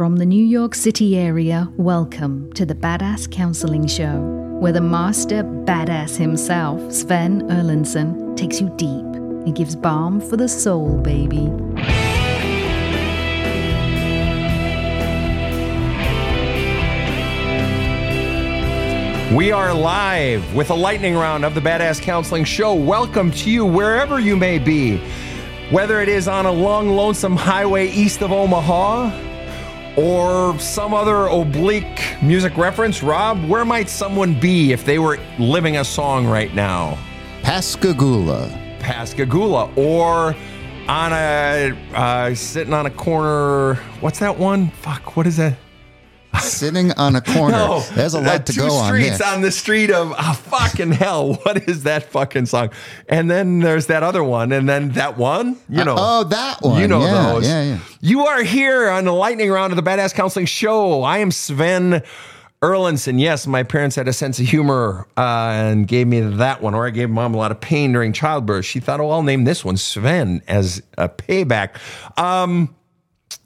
From the New York City area, welcome to the Badass Counseling Show, where the master badass himself, Sven Erlandson, takes you deep and gives balm for the soul, baby. We are live with a lightning round of the Badass Counseling Show. Welcome to you wherever you may be, whether it is on a long, lonesome highway east of Omaha or some other oblique music reference. Rob, where might someone be if they were living a song right now? Pascagoula. Pascagoula, or on a uh, sitting on a corner. What's that one? Fuck, what is that? Sitting on a corner. No, There's a lot uh, to two go on streets there. on the street of oh, fucking hell. What is that fucking song? And then there's that other one, and then that one. You know, oh, that one. You know Yeah, those. yeah, yeah. You are here on the lightning round of the Badass Counseling Show. I am Sven Erlandson. Yes, my parents had a sense of humor uh, and gave me that one, or I gave mom a lot of pain during childbirth. She thought, oh, I'll name this one Sven as a payback. Um,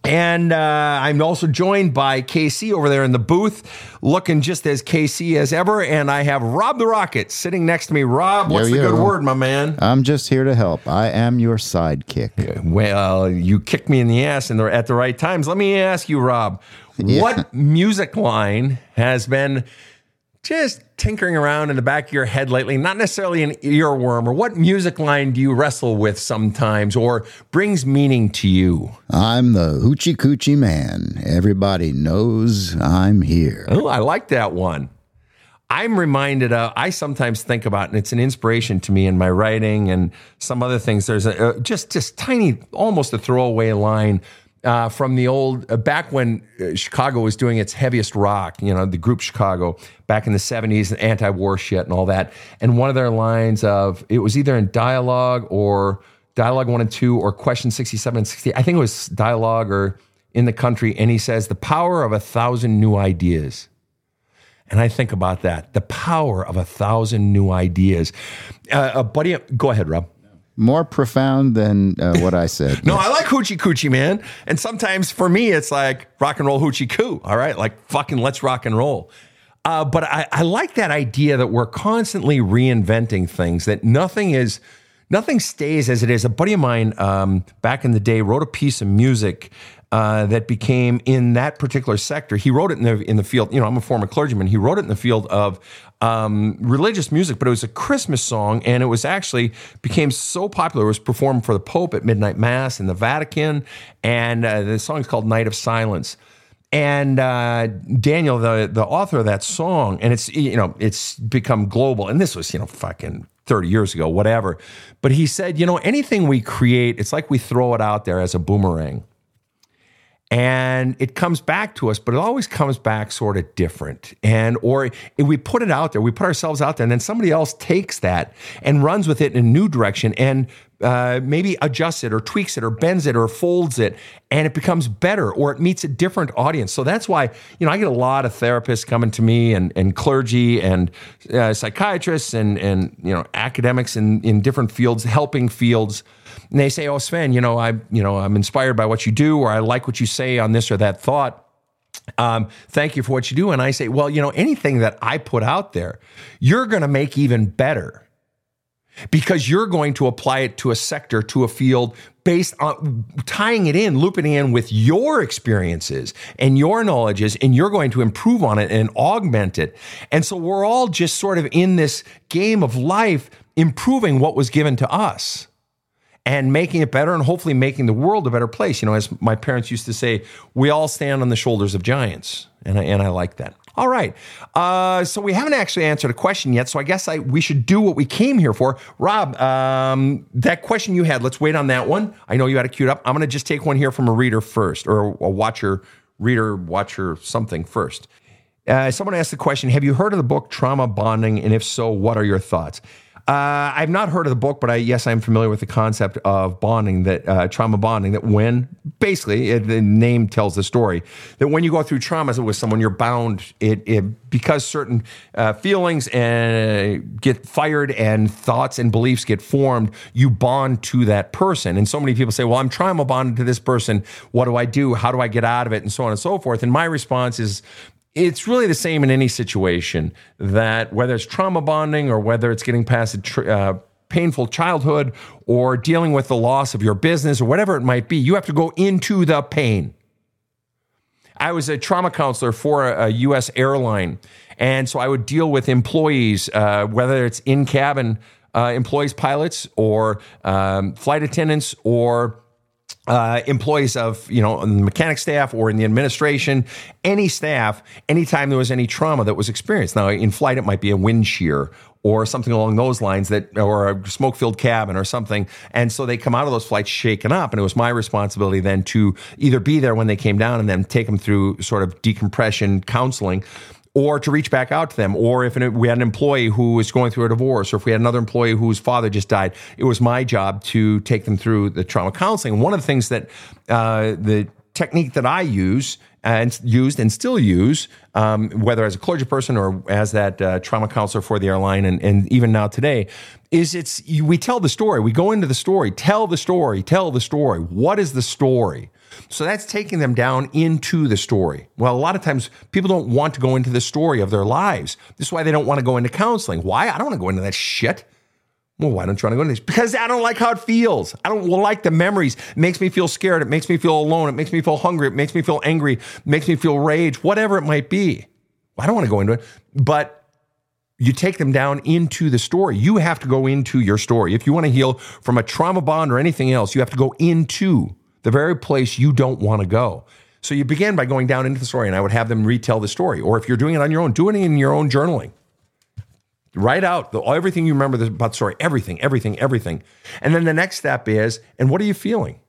and uh, I'm also joined by KC over there in the booth, looking just as KC as ever. And I have Rob the Rocket sitting next to me. Rob, what's Yo, the yo. good word, my man? I'm just here to help. I am your sidekick. Well, you kicked me in the ass in the, at the right times. Let me ask you, Rob, Yeah. what music line has been just tinkering around in the back of your head lately? Not necessarily an earworm, or what music line do you wrestle with sometimes or brings meaning to you? I'm the hoochie coochie man. Everybody knows I'm here. Oh, I like that one. I'm reminded of, I sometimes think about, and it's an inspiration to me in my writing and some other things. There's a, a just, just tiny, almost a throwaway line uh, from the old, uh, back when uh, Chicago was doing its heaviest rock, you know, the group Chicago back in the 70s, and anti war shit and all that. And one of their lines of, it was either in dialogue or dialogue one and two or question 67 and 60. I think it was dialogue or in the country. And he says, the power of a thousand new ideas. And I think about that the power of a thousand new ideas. Uh, a buddy, go ahead, Rob. More profound than uh, what I said. No, I like hoochie coochie, man. And sometimes for me, it's like rock and roll hoochie coo. All right, like fucking let's rock and roll. Uh, but I, I like that idea that we're constantly reinventing things. That nothing is, nothing stays as it is. A buddy of mine um, back in the day wrote a piece of music uh, that became in that particular sector. He wrote it in the in the field. You know, I'm a former clergyman. He wrote it in the field of um, religious music, but it was a Christmas song, and it was actually became so popular. It was performed for the Pope at midnight mass in the Vatican, and uh, the song is called "Night of Silence." And uh, Daniel, the the author of that song, and it's you know it's become global. And this was you know fucking 30 years ago, whatever. But he said, you know, anything we create, it's like we throw it out there as a boomerang and it comes back to us but it always comes back sort of different. And or we put it out there. We put ourselves out there and then somebody else takes that and runs with it in a new direction. And uh, maybe adjusts it or tweaks it or bends it or folds it and it becomes better or it meets a different audience so that's why you know i get a lot of therapists coming to me and, and clergy and uh, psychiatrists and, and you know academics in, in different fields helping fields and they say, "Oh, Sven, you know, I, you know, I'm inspired by what you do, or I like what you say on this or that thought. Um, thank you for what you do." And I say, "Well, you know, anything that I put out there, you're going to make even better." Because you're going to apply it to a sector, to a field, based on tying it in, looping in with your experiences and your knowledges, and you're going to improve on it and augment it. And so we're all just sort of in this game of life, improving what was given to us and making it better and hopefully making the world a better place. You know, as my parents used to say, we all stand on the shoulders of giants. And I, and I like that. All right. Uh, so we haven't actually answered a question yet. So I guess I, we should do what we came here for. Rob, um, that question you had, let's wait on that one. I know you had it queued up. I'm going to just take one here from a reader first or a watcher, reader, watcher, something first. Uh, someone asked the question Have you heard of the book Trauma Bonding? And if so, what are your thoughts? Uh, I've not heard of the book, but I, yes, I'm familiar with the concept of bonding, that uh, trauma bonding. That when basically it, the name tells the story that when you go through traumas with someone, you're bound. It, it because certain uh, feelings and get fired and thoughts and beliefs get formed, you bond to that person. And so many people say, "Well, I'm trauma bonded to this person. What do I do? How do I get out of it?" And so on and so forth. And my response is it's really the same in any situation that whether it's trauma bonding or whether it's getting past a tr- uh, painful childhood or dealing with the loss of your business or whatever it might be, you have to go into the pain. I was a trauma counselor for a, a U.S. airline, and so I would deal with employees, uh, whether it's in cabin uh, employees, pilots, or um, flight attendants, or uh, employees of you know the mechanic staff or in the administration, any staff, anytime there was any trauma that was experienced. Now in flight, it might be a wind shear or something along those lines that or a smoke filled cabin or something and so they come out of those flights shaken up and it was my responsibility then to either be there when they came down and then take them through sort of decompression counseling or to reach back out to them. Or if we had an employee who was going through a divorce, or if we had another employee whose father just died, it was my job to take them through the trauma counseling. one of the things that uh, the technique that I use and used and still use, um, whether as a clergy person or as that uh, trauma counselor for the airline, and, and even now today, is it's we tell the story. We go into the story, tell the story, tell the story. What is the story? So that's taking them down into the story. Well, a lot of times people don't want to go into the story of their lives. This is why they don't want to go into counseling. Why? I don't want to go into that shit. Well, why don't you want to go into this? Because I don't like how it feels. I don't like the memories. It makes me feel scared. It makes me feel alone. It makes me feel hungry. It makes me feel angry. It makes me feel rage, whatever it might be. I don't want to go into it. But you take them down into the story. You have to go into your story. If you want to heal from a trauma bond or anything else, you have to go into the very place you don't want to go. So you begin by going down into the story, and I would have them retell the story. Or if you're doing it on your own, do it in your own journaling. Write out the, everything you remember about the story, everything, everything, everything. And then the next step is, and what are you feeling?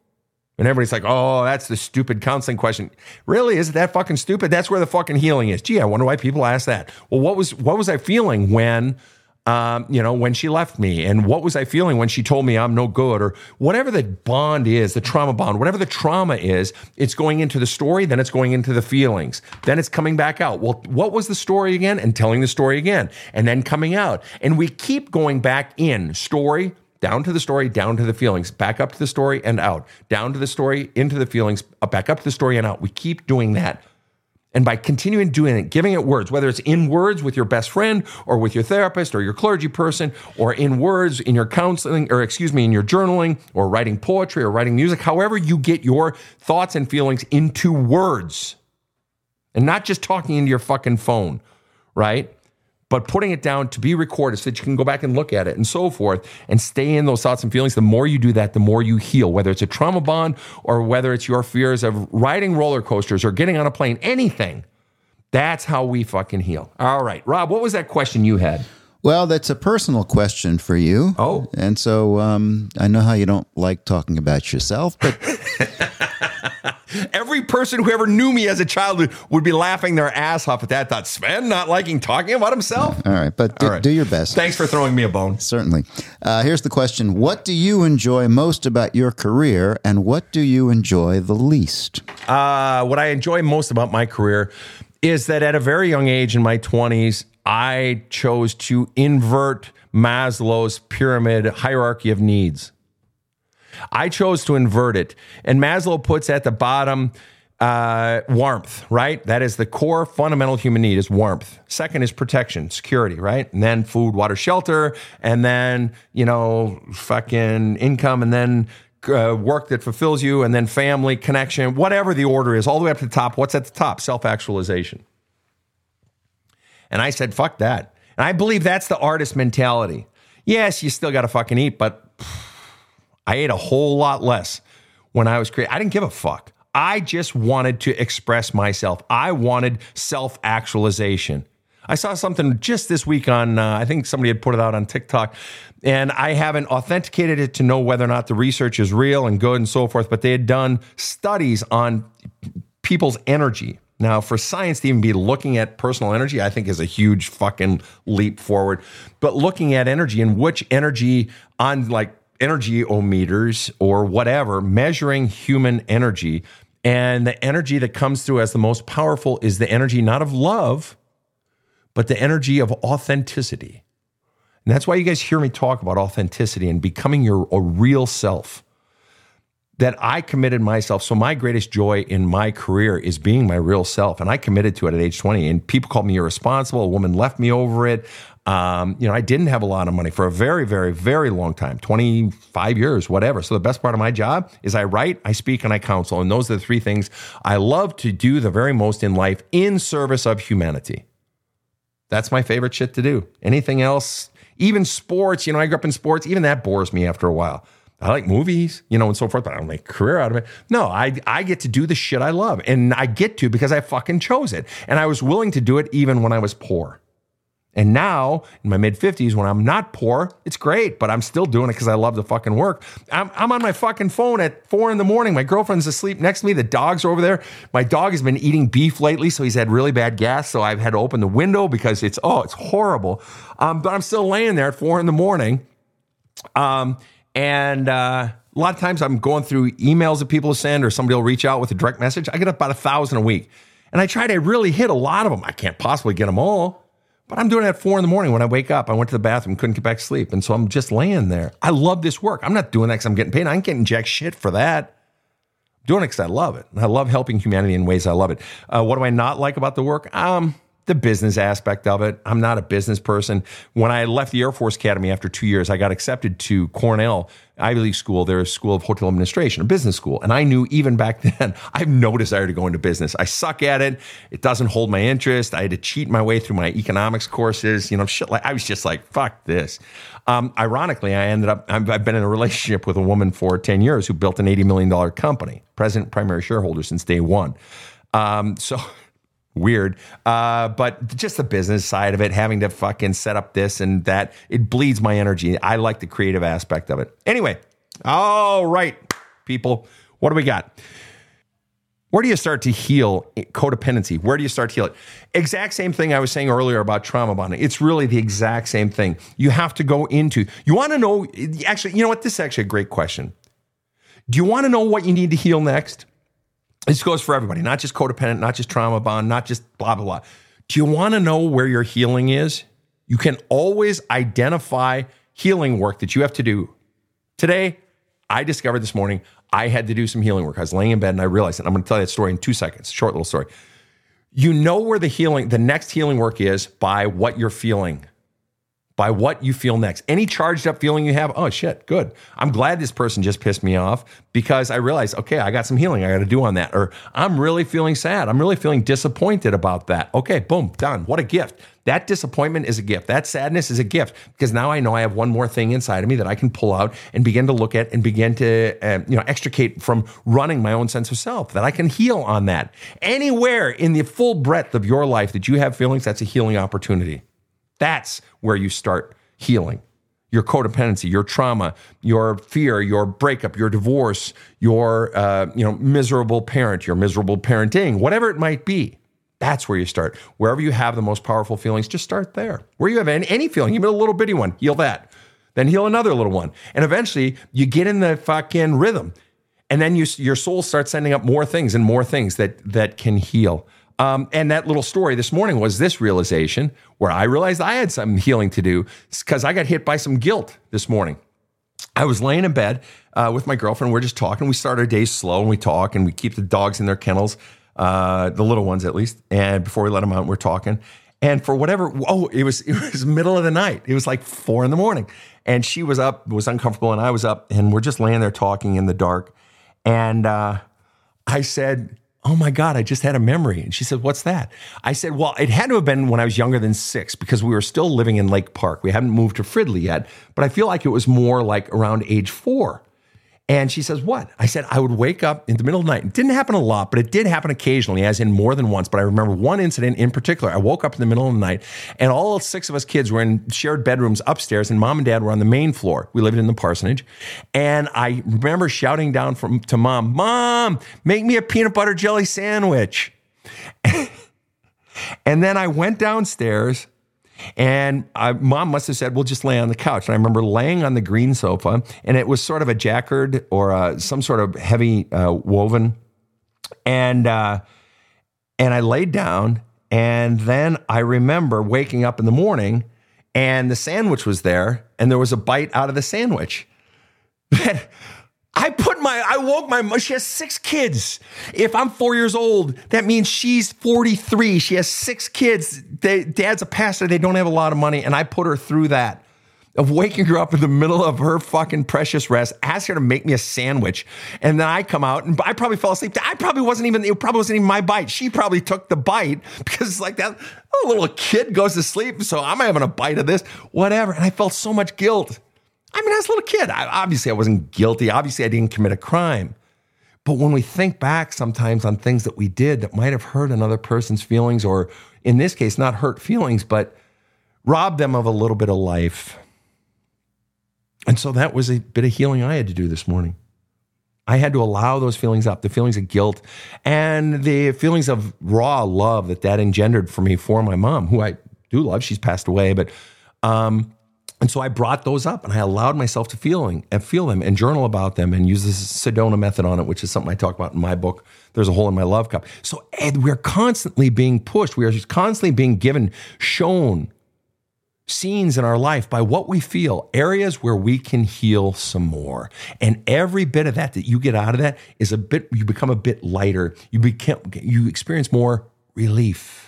And everybody's like, oh, that's the stupid counseling question. Really? Is it that fucking stupid? That's where the fucking healing is. Gee, I wonder why people ask that. Well, what was what was I feeling when um, you know, when she left me and what was I feeling when she told me I'm no good or whatever the bond is, the trauma bond, whatever the trauma is, it's going into the story, then it's going into the feelings, then it's coming back out. Well, what was the story again? And telling the story again, and then coming out. And we keep going back in story, down to the story, down to the feelings, back up to the story and out, down to the story, into the feelings, back up to the story and out. We keep doing that and by continuing doing it, giving it words, whether it's in words with your best friend or with your therapist or your clergy person, or in words in your counseling, or excuse me, in your journaling or writing poetry or writing music, however you get your thoughts and feelings into words and not just talking into your fucking phone, right? But putting it down to be recorded so that you can go back and look at it and so forth and stay in those thoughts and feelings. The more you do that, the more you heal, whether it's a trauma bond or whether it's your fears of riding roller coasters or getting on a plane, anything. That's how we fucking heal. All right. Rob, what was that question you had? Well, that's a personal question for you. Oh. And so um, I know how you don't like talking about yourself, but Every person who ever knew me as a child would be laughing their ass off at that. Thought Sven not liking talking about himself. All right, but do, do your best. Thanks for throwing me a bone. Certainly. Uh, here's the question: What do you enjoy most about your career, and what do you enjoy the least? Uh, what I enjoy most about my career is that at a very young age, in my twenties, I chose to invert Maslow's pyramid hierarchy of needs. I chose to invert it. And Maslow puts at the bottom uh, warmth, right? That is the core fundamental human need is warmth. Second is protection, security, right? And then food, water, shelter, and then, you know, fucking income, and then uh, work that fulfills you, and then family, connection, whatever the order is, all the way up to the top. What's at the top? Self actualization. And I said, fuck that. And I believe that's the artist mentality. Yes, you still got to fucking eat, but. I ate a whole lot less when I was creating. I didn't give a fuck. I just wanted to express myself. I wanted self actualization. I saw something just this week on, uh, I think somebody had put it out on TikTok, and I haven't authenticated it to know whether or not the research is real and good and so forth, but they had done studies on people's energy Now, for science to even be looking at personal energy, I think is a huge fucking leap forward. But looking at energy and which energy on like energy meters or whatever, measuring human energy. And the energy that comes through as the most powerful is the energy not of love, but the energy of authenticity. And that's why you guys hear me talk about authenticity and becoming your a real self. That I committed myself. So my greatest joy in my career is being my real self, and I committed to it at age 20. And people called me irresponsible. A woman left me over it. Um, you know, I didn't have a lot of money for a very, very, very long time 25 years, whatever. So, the best part of my job is I write, I speak, and I counsel. And those are the three things I love to do the very most in life in service of humanity. That's my favorite shit to do. Anything else, even sports, you know, I grew up in sports, even that bores me after a while. I like movies, you know, and so forth, but I don't make a career out of it. No, I, I get to do the shit I love. And I get to because I fucking chose it. And I was willing to do it even when I was poor. And now, in my mid 50s, when I'm not poor, it's great, but I'm still doing it because I love the fucking work. I'm, I'm on my fucking phone at four in the morning. My girlfriend's asleep next to me. The dogs are over there. My dog has been eating beef lately, so he's had really bad gas. So I've had to open the window because it's, oh, it's horrible. Um, but I'm still laying there at four in the morning. Um, and, uh, a lot of times I'm going through emails that people send or somebody will reach out with a direct message. I get about a thousand a week. And I try to really hit a lot of them. I can't possibly get them all. But I'm doing it at four in the morning when I wake up. I went to the bathroom, couldn't get back to sleep. And so I'm just laying there. I love this work. I'm not doing that because I'm getting paid. I ain't getting jack shit for that. I'm doing it because I love it. I love helping humanity in ways I love it. Uh, what do I not like about the work? Um, the business aspect of it. I'm not a business person. When I left the Air Force Academy after two years, I got accepted to Cornell Ivy League school, their school of hotel administration, a business school. And I knew even back then, I have no desire to go into business. I suck at it. It doesn't hold my interest. I had to cheat my way through my economics courses. You know, shit like I was just like, fuck this. Um, ironically, I ended up, I've been in a relationship with a woman for 10 years who built an $80 million company, present primary shareholder since day one. Um, so, weird. Uh, but just the business side of it, having to fucking set up this and that, it bleeds my energy. I like the creative aspect of it. Anyway, all right, people, what do we got? Where do you start to heal codependency? Where do you start to heal it? Exact same thing I was saying earlier about trauma bonding. It's really the exact same thing. You have to go into, you want to know, actually, you know what? This is actually a great question. Do you want to know what you need to heal next? This goes for everybody, not just codependent, not just trauma bond, not just blah, blah, blah. Do you want to know where your healing is? You can always identify healing work that you have to do. Today, I discovered this morning I had to do some healing work. I was laying in bed and I realized it. I'm going to tell you that story in two seconds, short little story. You know where the healing, the next healing work is by what you're feeling by what you feel next. Any charged up feeling you have, oh shit, good. I'm glad this person just pissed me off because I realized, okay, I got some healing I got to do on that. Or I'm really feeling sad. I'm really feeling disappointed about that. Okay, boom, done. What a gift. That disappointment is a gift. That sadness is a gift because now I know I have one more thing inside of me that I can pull out and begin to look at and begin to, uh, you know, extricate from running my own sense of self. That I can heal on that. Anywhere in the full breadth of your life that you have feelings, that's a healing opportunity. That's where you start healing your codependency, your trauma, your fear, your breakup, your divorce, your uh, you know miserable parent, your miserable parenting, whatever it might be. That's where you start. Wherever you have the most powerful feelings, just start there. Where you have any, any feeling, even a little bitty one, heal that. Then heal another little one, and eventually you get in the fucking rhythm, and then you, your soul starts sending up more things and more things that that can heal. Um, and that little story this morning was this realization where I realized I had some healing to do because I got hit by some guilt this morning. I was laying in bed uh, with my girlfriend. We're just talking. We start our days slow and we talk and we keep the dogs in their kennels, uh, the little ones at least. And before we let them out, we're talking. And for whatever, oh, it was it was middle of the night. It was like four in the morning, and she was up, was uncomfortable, and I was up, and we're just laying there talking in the dark. And uh, I said, Oh my God, I just had a memory. And she said, What's that? I said, Well, it had to have been when I was younger than six because we were still living in Lake Park. We hadn't moved to Fridley yet, but I feel like it was more like around age four. And she says, What? I said, I would wake up in the middle of the night. It didn't happen a lot, but it did happen occasionally, as in more than once. But I remember one incident in particular. I woke up in the middle of the night, and all six of us kids were in shared bedrooms upstairs, and mom and dad were on the main floor. We lived in the parsonage. And I remember shouting down from, to mom, Mom, make me a peanut butter jelly sandwich. and then I went downstairs and I, mom must have said, we'll just lay on the couch. And I remember laying on the green sofa, and it was sort of a jacquard or uh, some sort of heavy uh, woven. And, uh, and I laid down, and then I remember waking up in the morning, and the sandwich was there, and there was a bite out of the sandwich. I put my, I woke my, she has six kids. If I'm four years old, that means she's 43. She has six kids. They, dad's a pastor. They don't have a lot of money. And I put her through that of waking her up in the middle of her fucking precious rest, ask her to make me a sandwich. And then I come out and I probably fell asleep. I probably wasn't even, it probably wasn't even my bite. She probably took the bite because it's like that a little kid goes to sleep. So I'm having a bite of this, whatever. And I felt so much guilt. I mean, I was a little kid. I, obviously, I wasn't guilty. Obviously, I didn't commit a crime. But when we think back sometimes on things that we did that might have hurt another person's feelings, or in this case, not hurt feelings, but robbed them of a little bit of life. And so that was a bit of healing I had to do this morning. I had to allow those feelings up, the feelings of guilt and the feelings of raw love that that engendered for me for my mom, who I do love. She's passed away, but um, and so I brought those up and I allowed myself to feeling and feel them and journal about them and use the Sedona method on it, which is something I talk about in my book. There's a hole in my love cup. So Ed, we're constantly being pushed. We are just constantly being given, shown scenes in our life by what we feel, areas where we can heal some more. And every bit of that that you get out of that is a bit, you become a bit lighter. You become, you experience more relief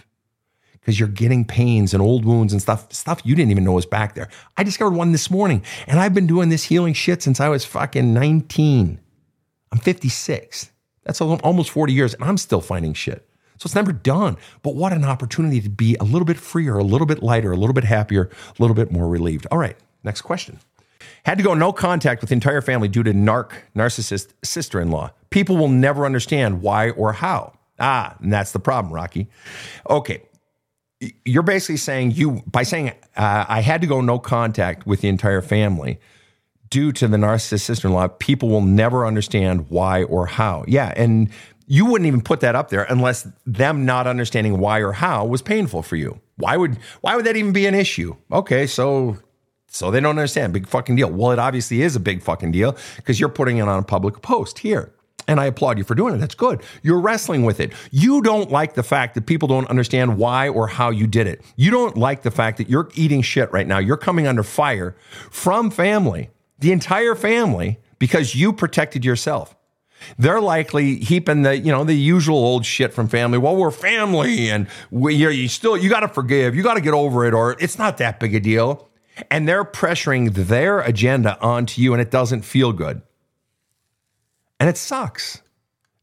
because you're getting pains and old wounds and stuff, stuff you didn't even know was back there. I discovered one this morning, and I've been doing this healing shit since I was fucking 19. I'm 56. That's almost 40 years, and I'm still finding shit. So it's never done. But what an opportunity to be a little bit freer, a little bit lighter, a little bit happier, a little bit more relieved. All right, next question. Had to go no contact with entire family due to narc, narcissist sister in law. People will never understand why or how. Ah, and that's the problem, Rocky. Okay, you're basically saying you by saying uh, I had to go no contact with the entire family due to the narcissist sister-in-law. People will never understand why or how. Yeah, and you wouldn't even put that up there unless them not understanding why or how was painful for you. Why would why would that even be an issue? Okay, so so they don't understand. Big fucking deal. Well, it obviously is a big fucking deal because you're putting it on a public post here. And I applaud you for doing it. That's good. You're wrestling with it. You don't like the fact that people don't understand why or how you did it. You don't like the fact that you're eating shit right now. You're coming under fire from family, the entire family, because you protected yourself. They're likely heaping the, you know, the usual old shit from family. Well, we're family and we, you still, you got to forgive. You got to get over it or it's not that big a deal. And they're pressuring their agenda onto you and it doesn't feel good. And it sucks.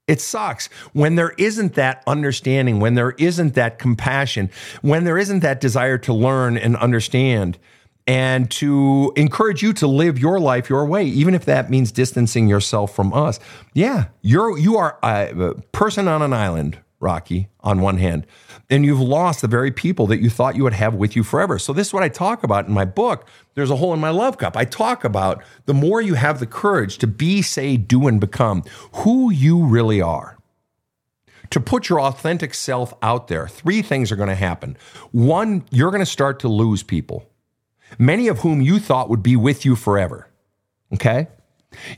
It sucks when there isn't that understanding, when there isn't that compassion, when there isn't that desire to learn and understand and to encourage you to live your life your way, even if that means distancing yourself from us. Yeah, you're you are a person on an island, Rocky, on one hand, and you've lost the very people that you thought you would have with you forever. So this is what I talk about in my book. There's a hole in my love cup. I talk about the more you have the courage to be, say, do, and become who you really are. To put your authentic self out there, three things are going to happen. One, you're going to start to lose people, many of whom you thought would be with you forever. Okay?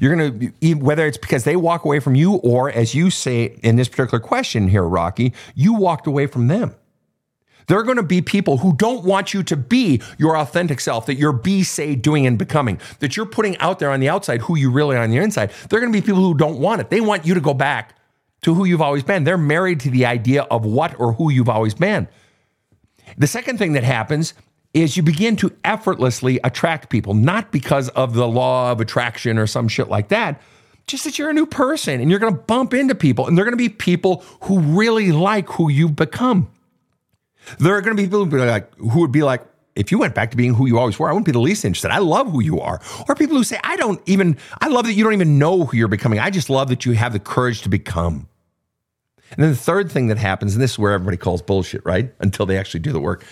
You're going to, whether it's because they walk away from you or, as you say in this particular question here, Rocky, you walked away from them. There are going to be people who don't want you to be your authentic self, that you're be, say, doing, and becoming, that you're putting out there on the outside who you really are on the inside. There are going to be people who don't want it. They want you to go back to who you've always been. They're married to the idea of what or who you've always been. The second thing that happens is you begin to effortlessly attract people, not because of the law of attraction or some shit like that, just that you're a new person and you're going to bump into people and they're going to be people who really like who you've become. There are going to be people who, like, who would be like, if you went back to being who you always were, I wouldn't be the least interested. I love who you are. Or people who say, I don't even, I love that you don't even know who you're becoming. I just love that you have the courage to become. And then the third thing that happens, and this is where everybody calls bullshit, right? Until they actually do the work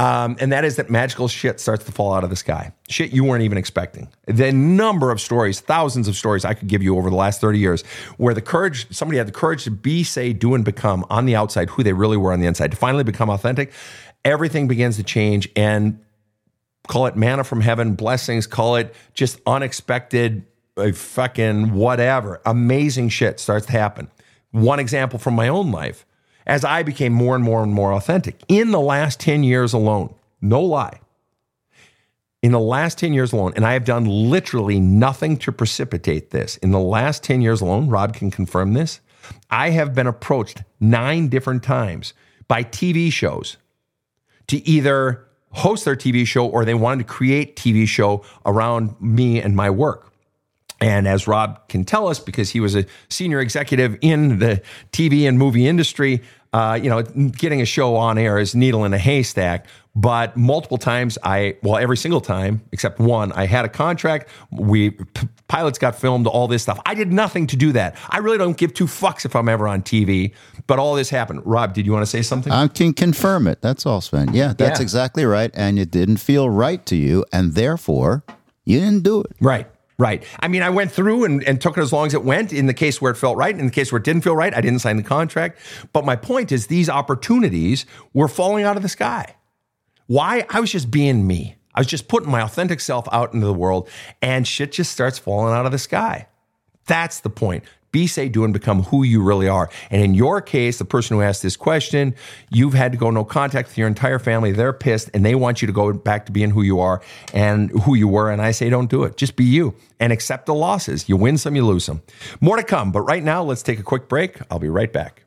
Um, and that is that magical shit starts to fall out of the sky. Shit you weren't even expecting. The number of stories, thousands of stories I could give you over the last 30 years where the courage, somebody had the courage to be, say, do, and become on the outside who they really were on the inside, to finally become authentic. Everything begins to change and call it manna from heaven, blessings, call it just unexpected, fucking whatever. Amazing shit starts to happen. One example from my own life as I became more and more and more authentic in the last 10 years alone. No lie. In the last 10 years alone, and I have done literally nothing to precipitate this. In the last 10 years alone, Rob can confirm this. I have been approached nine different times by TV shows to either host their TV show or they wanted to create TV show around me and my work. And as Rob can tell us, because he was a senior executive in the TV and movie industry, uh, you know, getting a show on air is needle in a haystack. But multiple times, I well, every single time except one, I had a contract. We p- pilots got filmed, all this stuff. I did nothing to do that. I really don't give two fucks if I'm ever on TV. But all this happened. Rob, did you want to say something? I can confirm it. That's all, Sven. Yeah, that's Yeah. exactly right. And it didn't feel right to you, and therefore you didn't do it. Right. Right. I mean, I went through and, and took it as long as it went. In the case where it felt right, in the case where it didn't feel right, I didn't sign the contract. But my point is, these opportunities were falling out of the sky. Why? I was just being me. I was just putting my authentic self out into the world, and shit just starts falling out of the sky. That's the point. Be, say, do, and become who you really are. And in your case, the person who asked this question, you've had to go no contact with your entire family. They're pissed and they want you to go back to being who you are and who you were. And I say, don't do it. Just be you and accept the losses. You win some, you lose some. More to come. But right now, let's take a quick break. I'll be right back.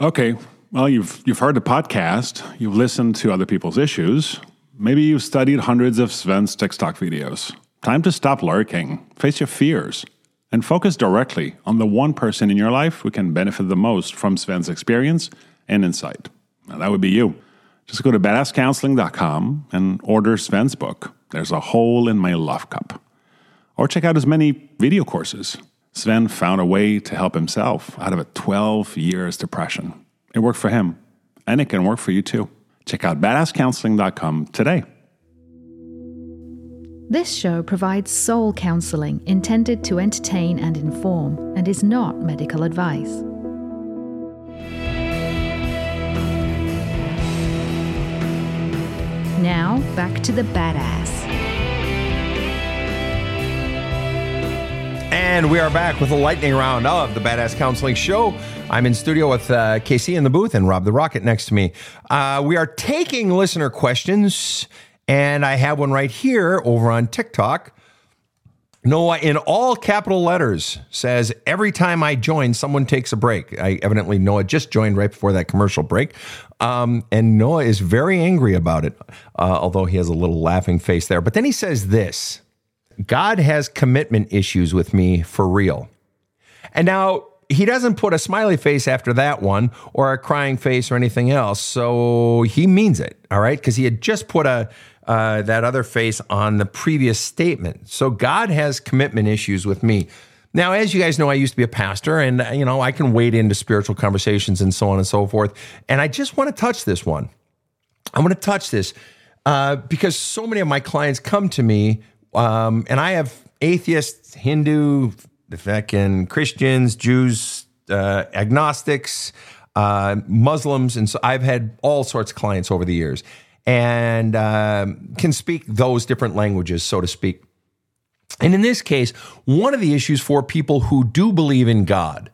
Okay. Well, you've you've heard the podcast. You've listened to other people's issues. Maybe you've studied hundreds of Sven's TikTok videos. Time to stop lurking, face your fears, and focus directly on the one person in your life who can benefit the most from Sven's experience and insight. Now, that would be you. Just go to badasscounseling.com and order Sven's book. There's a hole in my love cup. Or check out his many video courses. Sven found a way to help himself out of a 12 years depression. It worked for him, and it can work for you too. Check out badasscounseling.com today. This show provides soul counseling intended to entertain and inform and is not medical advice. Now, back to the badass. And we are back with a lightning round of the Badass Counseling Show. I'm in studio with uh, Casey in the booth and Rob the Rocket next to me. Uh, we are taking listener questions, and I have one right here over on TikTok. Noah, in all capital letters, says every time I join, someone takes a break. I evidently Noah just joined right before that commercial break, um, and Noah is very angry about it. Uh, although he has a little laughing face there, but then he says this: God has commitment issues with me for real. And now he doesn't put a smiley face after that one or a crying face or anything else. So he means it, all right? Because he had just put a uh, that other face on the previous statement. So God has commitment issues with me. Now, as you guys know, I used to be a pastor, and uh, you know I can wade into spiritual conversations and so on and so forth. And I just want to touch this one. I want to touch this uh, because so many of my clients come to me, um, and I have atheists, Hindu, fucking Christians, Jews, uh, agnostics, uh, Muslims, and so I've had all sorts of clients over the years, and um, can speak those different languages, so to speak. And in this case, one of the issues for people who do believe in God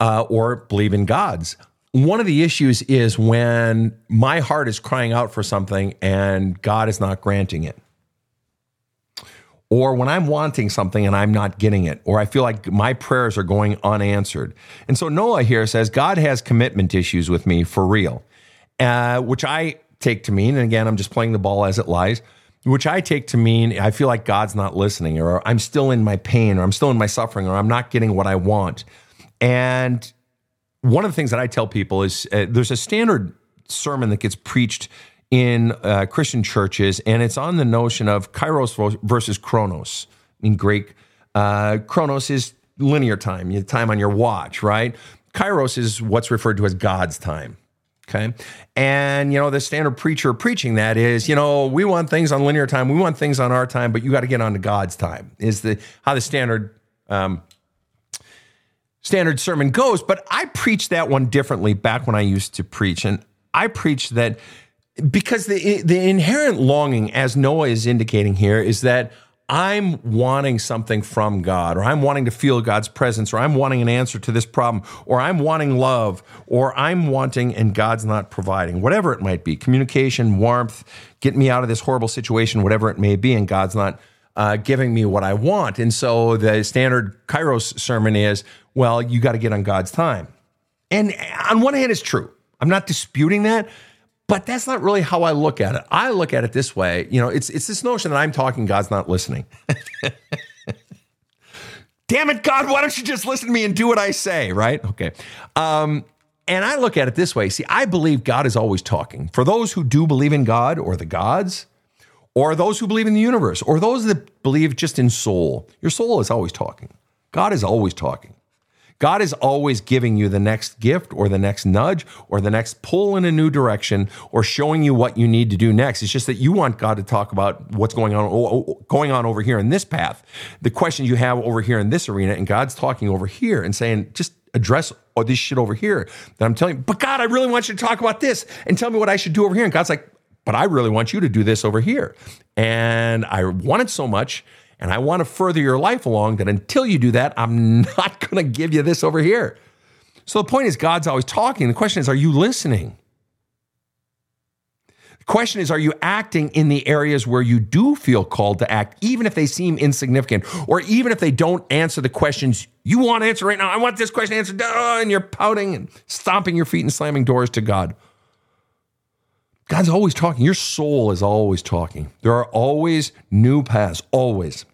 uh, or believe in gods, one of the issues is when my heart is crying out for something and God is not granting it. Or when I'm wanting something and I'm not getting it, or I feel like my prayers are going unanswered. And so Noah here says, God has commitment issues with me for real, uh, which I take to mean, and again, I'm just playing the ball as it lies, which I take to mean I feel like God's not listening, or I'm still in my pain, or I'm still in my suffering, or I'm not getting what I want. And one of the things that I tell people is uh, there's a standard sermon that gets preached in uh, Christian churches, and it's on the notion of kairos versus chronos in Greek. Uh, chronos is linear time, time on your watch, right? Kairos is what's referred to as God's time. Okay. And, you know, the standard preacher preaching that is, you know, we want things on linear time, we want things on our time, but you got to get onto God's time, is the how the standard um, standard sermon goes. But I preached that one differently back when I used to preach. And I preached that because the the inherent longing, as Noah is indicating here, is that I'm wanting something from God, or I'm wanting to feel God's presence, or I'm wanting an answer to this problem, or I'm wanting love, or I'm wanting and God's not providing, whatever it might be communication, warmth, get me out of this horrible situation, whatever it may be, and God's not uh, giving me what I want. And so the standard Kairos sermon is, well, you got to get on God's time. And on one hand, it's true. I'm not disputing that. But that's not really how I look at it. I look at it this way. You know, it's it's this notion that I'm talking, God's not listening. Damn it, God, why don't you just listen to me and do what I say, right? Okay. Um, and I look at it this way. See, I believe God is always talking. For those who do believe in God or the gods, or those who believe in the universe, or those that believe just in soul, your soul is always talking. God is always talking. God is always giving you the next gift or the next nudge or the next pull in a new direction or showing you what you need to do next. It's just that you want God to talk about what's going on going on over here in this path. The questions you have over here in this arena and God's talking over here and saying just address all this shit over here that I'm telling you. But God, I really want you to talk about this and tell me what I should do over here. And God's like, but I really want you to do this over here. And I want it so much and I want to further your life along that until you do that, I'm not going to give you this over here. So the point is, God's always talking. The question is, are you listening? The question is, are you acting in the areas where you do feel called to act, even if they seem insignificant, or even if they don't answer the questions you want to answer right now? I want this question answered, and you're pouting and stomping your feet and slamming doors to God. God's always talking. Your soul is always talking. There are always new paths, always.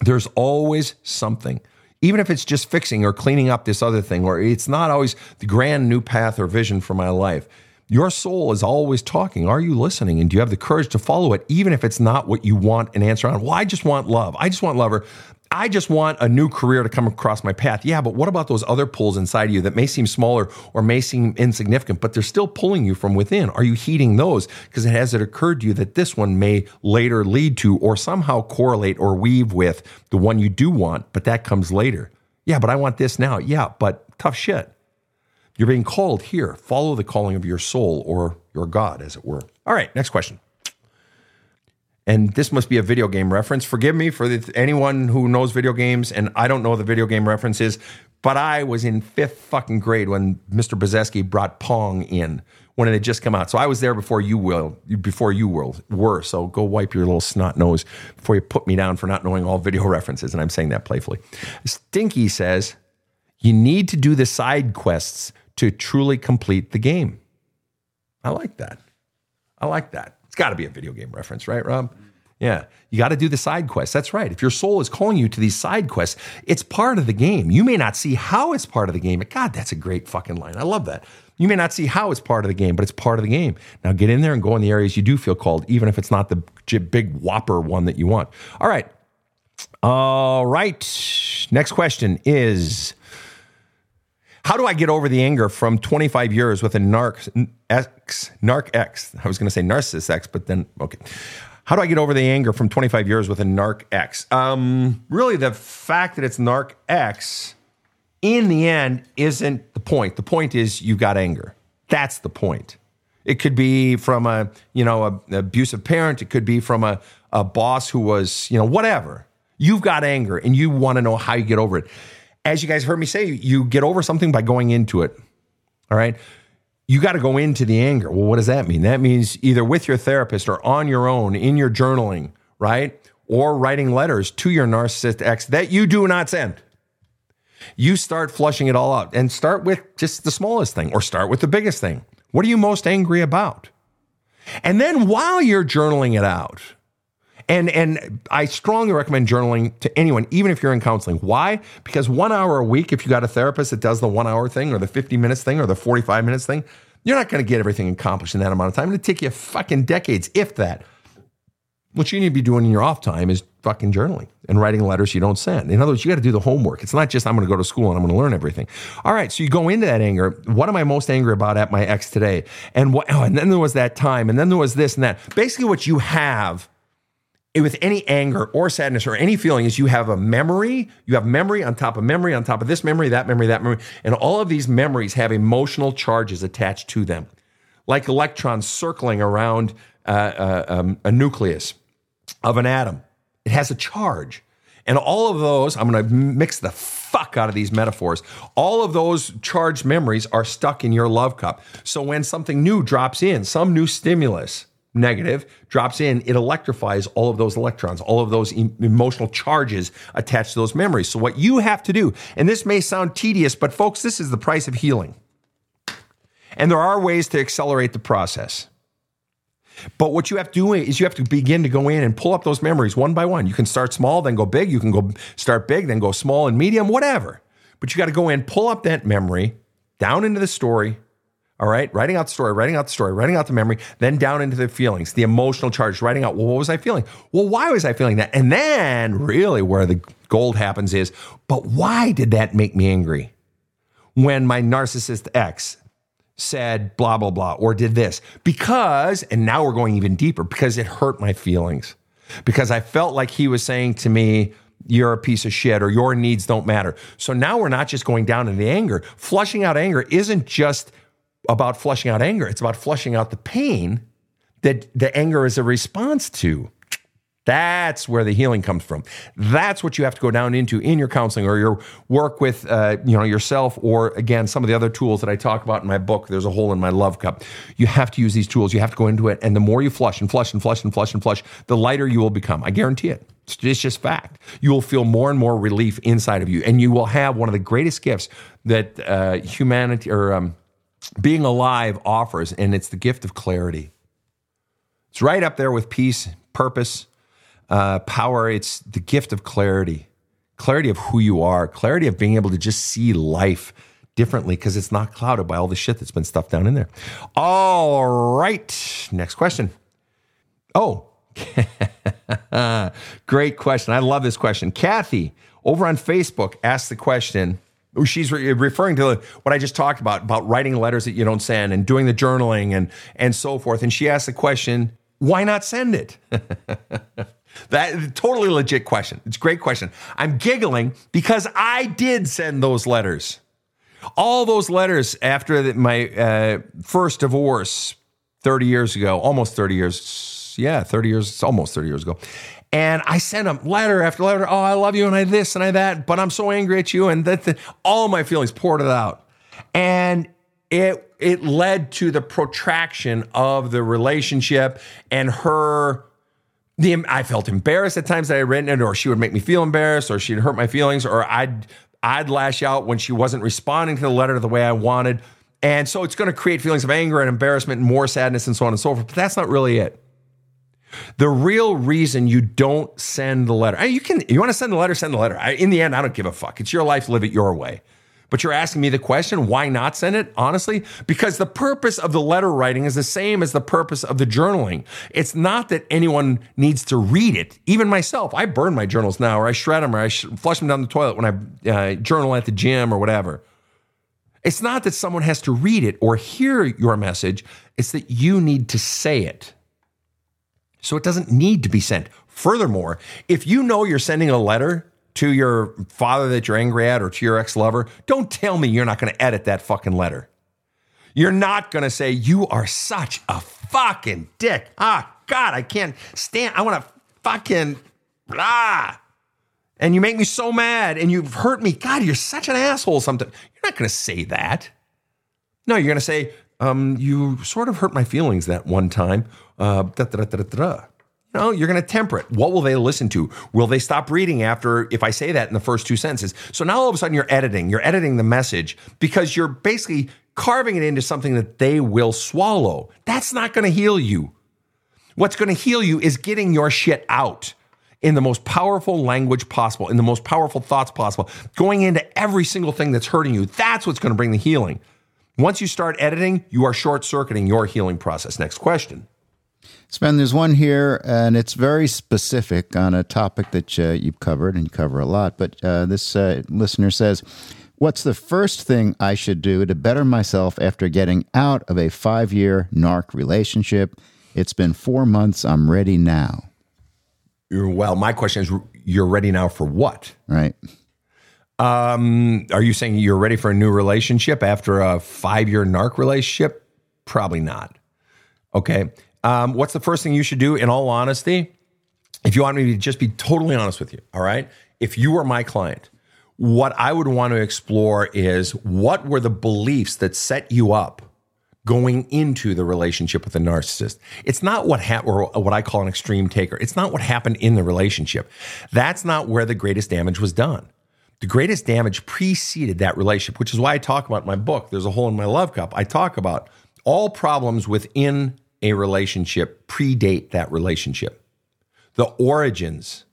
There's always something. Even if it's just fixing or cleaning up this other thing, or it's not always the grand new path or vision for my life. Your soul is always talking. Are you listening? And do you have the courage to follow it, even if it's not what you want an answer on? Well, I just want love. I just want lover. I just want a new career to come across my path. Yeah, but what about those other pulls inside you that may seem smaller or may seem insignificant, but they're still pulling you from within? Are you heeding those? Because it has it occurred to you that this one may later lead to or somehow correlate or weave with the one you do want, but that comes later. Yeah, but I want this now. Yeah, but tough shit. You're being called here. Follow the calling of your soul or your God, as it were. All right, next question and this must be a video game reference. Forgive me for the, anyone who knows video games, and I don't know the video game references, but I was in fifth fucking grade when Mr. Bazeski brought Pong in when it had just come out. So I was there before you will, before you will, were. So go wipe your little snot nose before you put me down for not knowing all video references. And I'm saying that playfully. Stinky says you need to do the side quests to truly complete the game. I like that. I like that got to be a video game reference, right, Rob? Yeah. You got to do the side quests. That's right. If your soul is calling you to these side quests, it's part of the game. You may not see how it's part of the game. But God, that's a great fucking line. I love that. You may not see how it's part of the game, but it's part of the game. Now get in there and go in the areas you do feel called, even if it's not the big whopper one that you want. All right. All right. Next question is how do I get over the anger from 25 years with a narc ex, narc ex? I was going to say narcissist ex, but then, okay. How do I get over the anger from 25 years with a narc ex? Um, really, the fact that it's narc ex in the end isn't the point. The point is you've got anger. That's the point. It could be from a, you know, a, an abusive parent. It could be from a, a boss who was, you know, whatever. You've got anger and you want to know how you get over it as you guys heard me say, you get over something by going into it. All right. You got to go into the anger. Well, what does that mean? That means either with your therapist or on your own in your journaling, right? Or writing letters to your narcissist ex that you do not send. You start flushing it all out and start with just the smallest thing or start with the biggest thing. What are you most angry about? And then while you're journaling it out, and and I strongly recommend journaling to anyone, even if you're in counseling. Why? Because one hour a week, if you got a therapist that does the one hour thing or the 50 minutes thing or the 45 minutes thing, you're not going to get everything accomplished in that amount of time. It'll take you fucking decades, if that. What you need to be doing in your off time is fucking journaling and writing letters you don't send. In other words, you got to do the homework. It's not just I'm going to go to school and I'm going to learn everything. All right, so you go into that anger. What am I most angry about at my ex today? And what? Oh, and then there was that time, and then there was this and that. Basically, what you have with any anger or sadness or any feeling is you have a memory, you have memory on top of memory on top of this memory, that memory, that memory, and all of these memories have emotional charges attached to them, like electrons circling around uh, uh, um, a nucleus of an atom. It has a charge. And all of those, I'm going to mix the fuck out of these metaphors. All of those charged memories are stuck in your love cup. So when something new drops in, some new stimulus, negative, drops in, it electrifies all of those electrons, all of those em- emotional charges attached to those memories. So, what you have to do, and this may sound tedious, but folks, this is the price of healing. And there are ways to accelerate the process. But what you have to do is you have to begin to go in and pull up those memories one by one. You can start small, then go big. You can go start big, then go small and medium, whatever. But you got to go in, pull up that memory down into the story, all right, writing out the story, writing out the story, writing out the memory, then down into the feelings, the emotional charge, writing out, well, what was I feeling? Well, why was I feeling that? And then really where the gold happens is, but why did that make me angry? When my narcissist ex said blah, blah, blah, or did this because, and now we're going even deeper because it hurt my feelings. Because I felt like he was saying to me, you're a piece of shit or your needs don't matter. So now we're not just going down in the anger. Flushing out anger isn't just about flushing out anger. It's about flushing out the pain that the anger is a response to. That's where the healing comes from. That's what you have to go down into in your counseling or your work with, uh, you know, yourself, or again, some of the other tools that I talk about in my book. There's a hole in my love cup. You have to use these tools. You have to go into it, and the more you flush and flush and flush and flush and flush, the lighter you will become. I guarantee it. It's just fact. You will feel more and more relief inside of you, and you will have one of the greatest gifts that uh, humanity or um, being alive offers, and it's the gift of clarity. It's right up there with peace, purpose, uh, power. It's the gift of clarity, clarity of who you are, clarity of being able to just see life differently because it's not clouded by all the shit that's been stuffed down in there. All right, next question. Oh, great question. I love this question. Kathy over on Facebook asked the question she's re- referring to what I just talked about about writing letters that you don't send and doing the journaling and and so forth. And she asked the question, why not send it? that totally legit question. It's a great question. I'm giggling because I did send those letters. All those letters after the, my uh, first divorce 30 years ago, almost 30 years. Yeah, 30 years, almost 30 years ago. And I sent him letter after letter. Oh, I love you, and I this and I that, but I'm so angry at you, and that all my feelings poured it out, and it it led to the protraction of the relationship and her. The, I felt embarrassed at times that I written it, or she would make me feel embarrassed, or she'd hurt my feelings, or I'd I'd lash out when she wasn't responding to the letter the way I wanted. And so it's going to create feelings of anger and embarrassment and more sadness and so on and so forth. But that's not really it. The real reason you don't send the letter, you can, you want to send the letter, send the letter. I, in the end, I don't give a fuck. It's your life, live it your way. But you're asking me the question, why not send it? Honestly, because the purpose of the letter writing is the same as the purpose of the journaling. It's not that anyone needs to read it. Even myself, I burn my journals now, or I shred them, or I flush them down the toilet when I uh, journal at the gym or whatever. It's not that someone has to read it or hear your message, it's that you need to say it. So it doesn't need to be sent. Furthermore, if you know you're sending a letter to your father that you're angry at or to your ex lover, don't tell me you're not going to edit that fucking letter. You're not going to say, You are such a fucking dick. Ah, God, I can't stand. I want to fucking blah. And you make me so mad and you've hurt me. God, you're such an asshole sometimes. You're not going to say that. No, you're going to say, um, You sort of hurt my feelings that one time uh, da, da, da, You know, you're going to temper it. What will they listen to? Will they stop reading after if I say that in the first two sentences? So now all of a sudden you're editing, you're editing the message because you're basically carving it into something that they will swallow. That's not going to heal you. What's going to heal you is getting your shit out in the most powerful language possible, in the most powerful thoughts possible, going into every single thing that's hurting you. That's what's going to bring the healing. Once you start editing, you are short circuiting your healing process. Next question. Sven, there's one here, and it's very specific on a topic that uh, you've covered, and you cover a lot. But uh, this uh, listener says, What's the first thing I should do to better myself after getting out of a five year NARC relationship? It's been four months. I'm ready now. Well, my question is, you're ready now for what? Right. Um, are you saying you're ready for a new relationship after a five year narc relationship? Probably not. Okay. Um, what's the first thing you should do? In all honesty, if you want me to just be totally honest with you, all right? If you were my client, what I would want to explore is what were the beliefs that set you up going into the relationship with a narcissist. It's not what ha- or what I call an extreme taker. It's not what happened in the relationship. That's not where the greatest damage was done. The greatest damage preceded that relationship, which is why I talk about my book. There's a hole in my love cup. I talk about all problems within a relationship predate that relationship. The origins,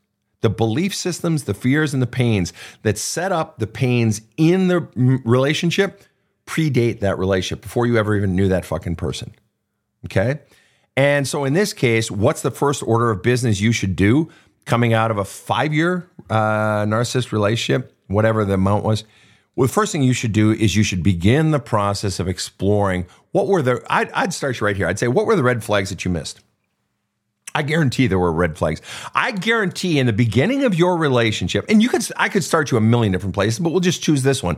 the belief systems, the fears, and the pains that set up the pains in the relationship predate that relationship before you ever even knew that fucking person. Okay. And so in this case, what's the first order of business you should do coming out of a five year uh, narcissist relationship, whatever the amount was? Well, the first thing you should do is you should begin the process of exploring what were the, I'd, I'd start you right here. I'd say, what were the red flags that you missed? I guarantee there were red flags. I guarantee in the beginning of your relationship, and you could, I could start you a million different places, but we'll just choose this one.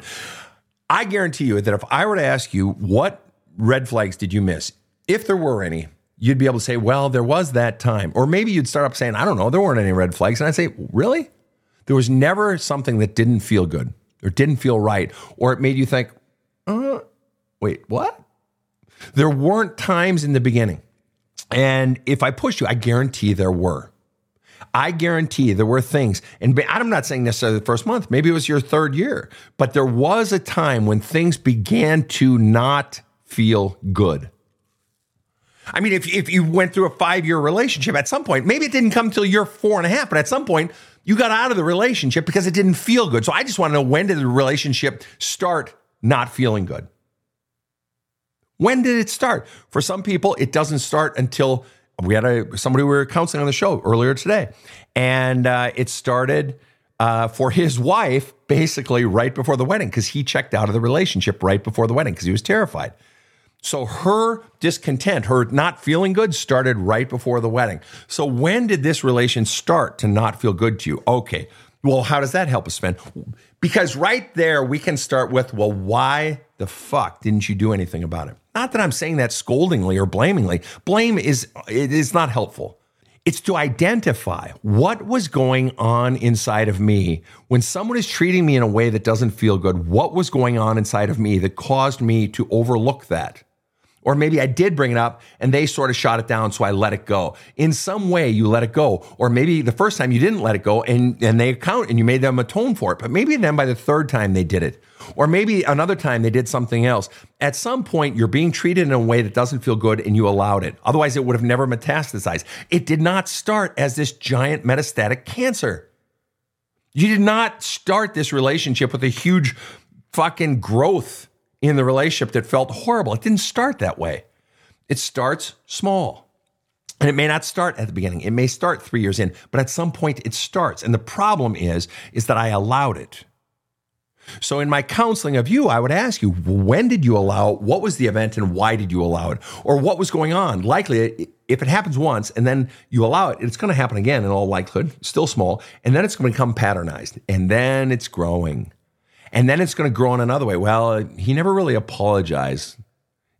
I guarantee you that if I were to ask you what red flags did you miss, if there were any, you'd be able to say, well, there was that time. Or maybe you'd start up saying, I don't know, there weren't any red flags. And I'd say, really? There was never something that didn't feel good or didn't feel right, or it made you think, uh, wait, what? There weren't times in the beginning. And if I push you, I guarantee there were. I guarantee there were things, and I'm not saying necessarily the first month, maybe it was your third year, but there was a time when things began to not feel good. I mean, if, if you went through a five year relationship at some point, maybe it didn't come till year four and a half, but at some point you got out of the relationship because it didn't feel good. So I just want to know when did the relationship start not feeling good? When did it start? For some people, it doesn't start until we had a somebody we were counseling on the show earlier today, and uh, it started uh, for his wife basically right before the wedding because he checked out of the relationship right before the wedding because he was terrified. So her discontent, her not feeling good, started right before the wedding. So when did this relation start to not feel good to you? Okay. Well, how does that help us, Sven? Because right there, we can start with, well, why the fuck didn't you do anything about it? Not that I'm saying that scoldingly or blamingly. Blame is it is not helpful. It's to identify what was going on inside of me when someone is treating me in a way that doesn't feel good. What was going on inside of me that caused me to overlook that? Or maybe I did bring it up and they sort of shot it down, so I let it go. In some way, you let it go. Or maybe the first time you didn't let it go and, and they account and you made them atone for it. But maybe then by the third time they did it. Or maybe another time they did something else. At some point, you're being treated in a way that doesn't feel good and you allowed it. Otherwise, it would have never metastasized. It did not start as this giant metastatic cancer. You did not start this relationship with a huge fucking growth in the relationship that felt horrible. It didn't start that way. It starts small. And it may not start at the beginning. It may start three years in, but at some point it starts. And the problem is, is that I allowed it. So in my counseling of you, I would ask you, when did you allow it? What was the event and why did you allow it? Or what was going on? Likely, if it happens once and then you allow it, it's going to happen again in all likelihood, still small. And then it's going to become patternized. And then it's growing. And then it's going to grow in another way. Well, he never really apologized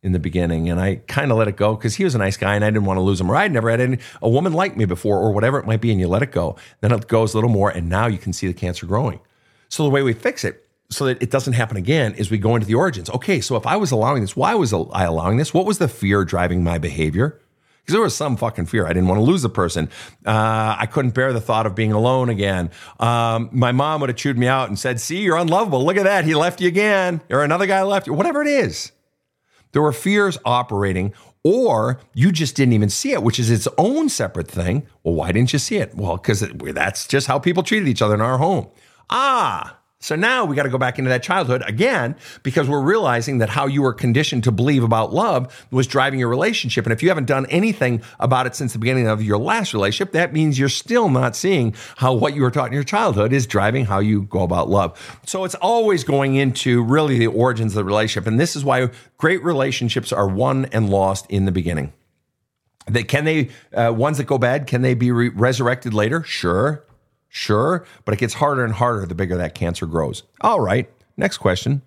in the beginning, and I kind of let it go because he was a nice guy and I didn't want to lose him. Or I'd never had any, a woman like me before, or whatever it might be, and you let it go. Then it goes a little more, and now you can see the cancer growing. So the way we fix it so that it doesn't happen again is we go into the origins. Okay, so if I was allowing this, why was I allowing this? What was the fear driving my behavior? Because there was some fucking fear. I didn't want to lose the person. Uh, I couldn't bear the thought of being alone again. Um, my mom would have chewed me out and said, See, you're unlovable. Look at that. He left you again. Or another guy left you. Whatever it is. There were fears operating, or you just didn't even see it, which is its own separate thing. Well, why didn't you see it? Well, because that's just how people treated each other in our home. Ah, So now we got to go back into that childhood again because we're realizing that how you were conditioned to believe about love was driving your relationship. And if you haven't done anything about it since the beginning of your last relationship, that means you're still not seeing how what you were taught in your childhood is driving how you go about love. So it's always going into really the origins of the relationship. And this is why great relationships are won and lost in the beginning. They, can they, uh, ones that go bad, can they be re- resurrected later? Sure. Sure, but it gets harder and harder the bigger that cancer grows. All right, next question.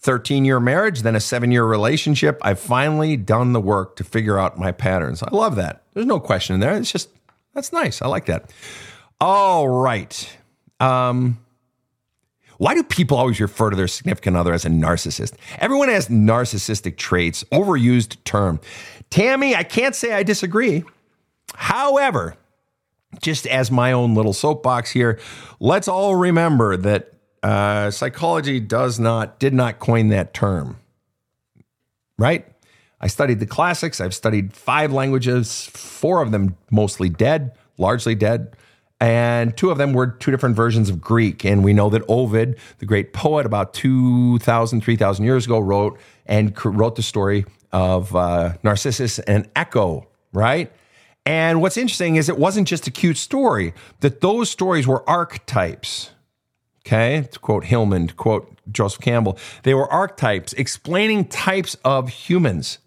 13 year marriage, then a seven year relationship. I've finally done the work to figure out my patterns. I love that. There's no question in there. It's just, that's nice. I like that. All right. Um, why do people always refer to their significant other as a narcissist? Everyone has narcissistic traits, overused term. Tammy, I can't say I disagree. However, just as my own little soapbox here, let's all remember that uh, psychology does not did not coin that term. Right? I studied the classics. I've studied five languages, four of them mostly dead, largely dead. And two of them were two different versions of Greek. And we know that Ovid, the great poet, about 2,000, 3,000 years ago, wrote and wrote the story of uh, Narcissus and Echo, right? And what's interesting is it wasn't just a cute story, that those stories were archetypes. Okay, to quote Hillman, to quote Joseph Campbell, they were archetypes explaining types of humans.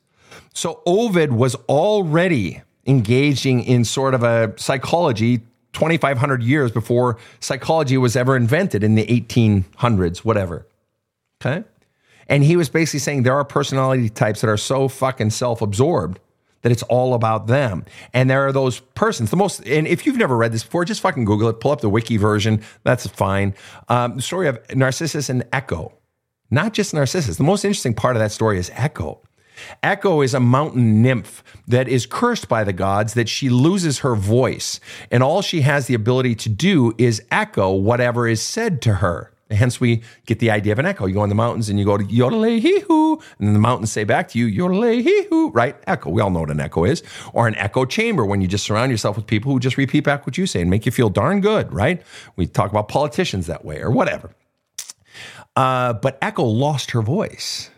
So Ovid was already engaging in sort of a psychology 2,500 years before psychology was ever invented in the 1800s, whatever. Okay. And he was basically saying there are personality types that are so fucking self absorbed that it's all about them. And there are those persons, the most, and if you've never read this before, just fucking Google it, pull up the wiki version. That's fine. Um, the story of Narcissus and Echo, not just Narcissus. The most interesting part of that story is Echo. Echo is a mountain nymph that is cursed by the gods that she loses her voice. And all she has the ability to do is echo whatever is said to her. Hence, we get the idea of an echo. You go in the mountains and you go to yodelay hee hoo, and then the mountains say back to you yodelay hee hoo, right? Echo. We all know what an echo is. Or an echo chamber when you just surround yourself with people who just repeat back what you say and make you feel darn good, right? We talk about politicians that way or whatever. Uh, but Echo lost her voice.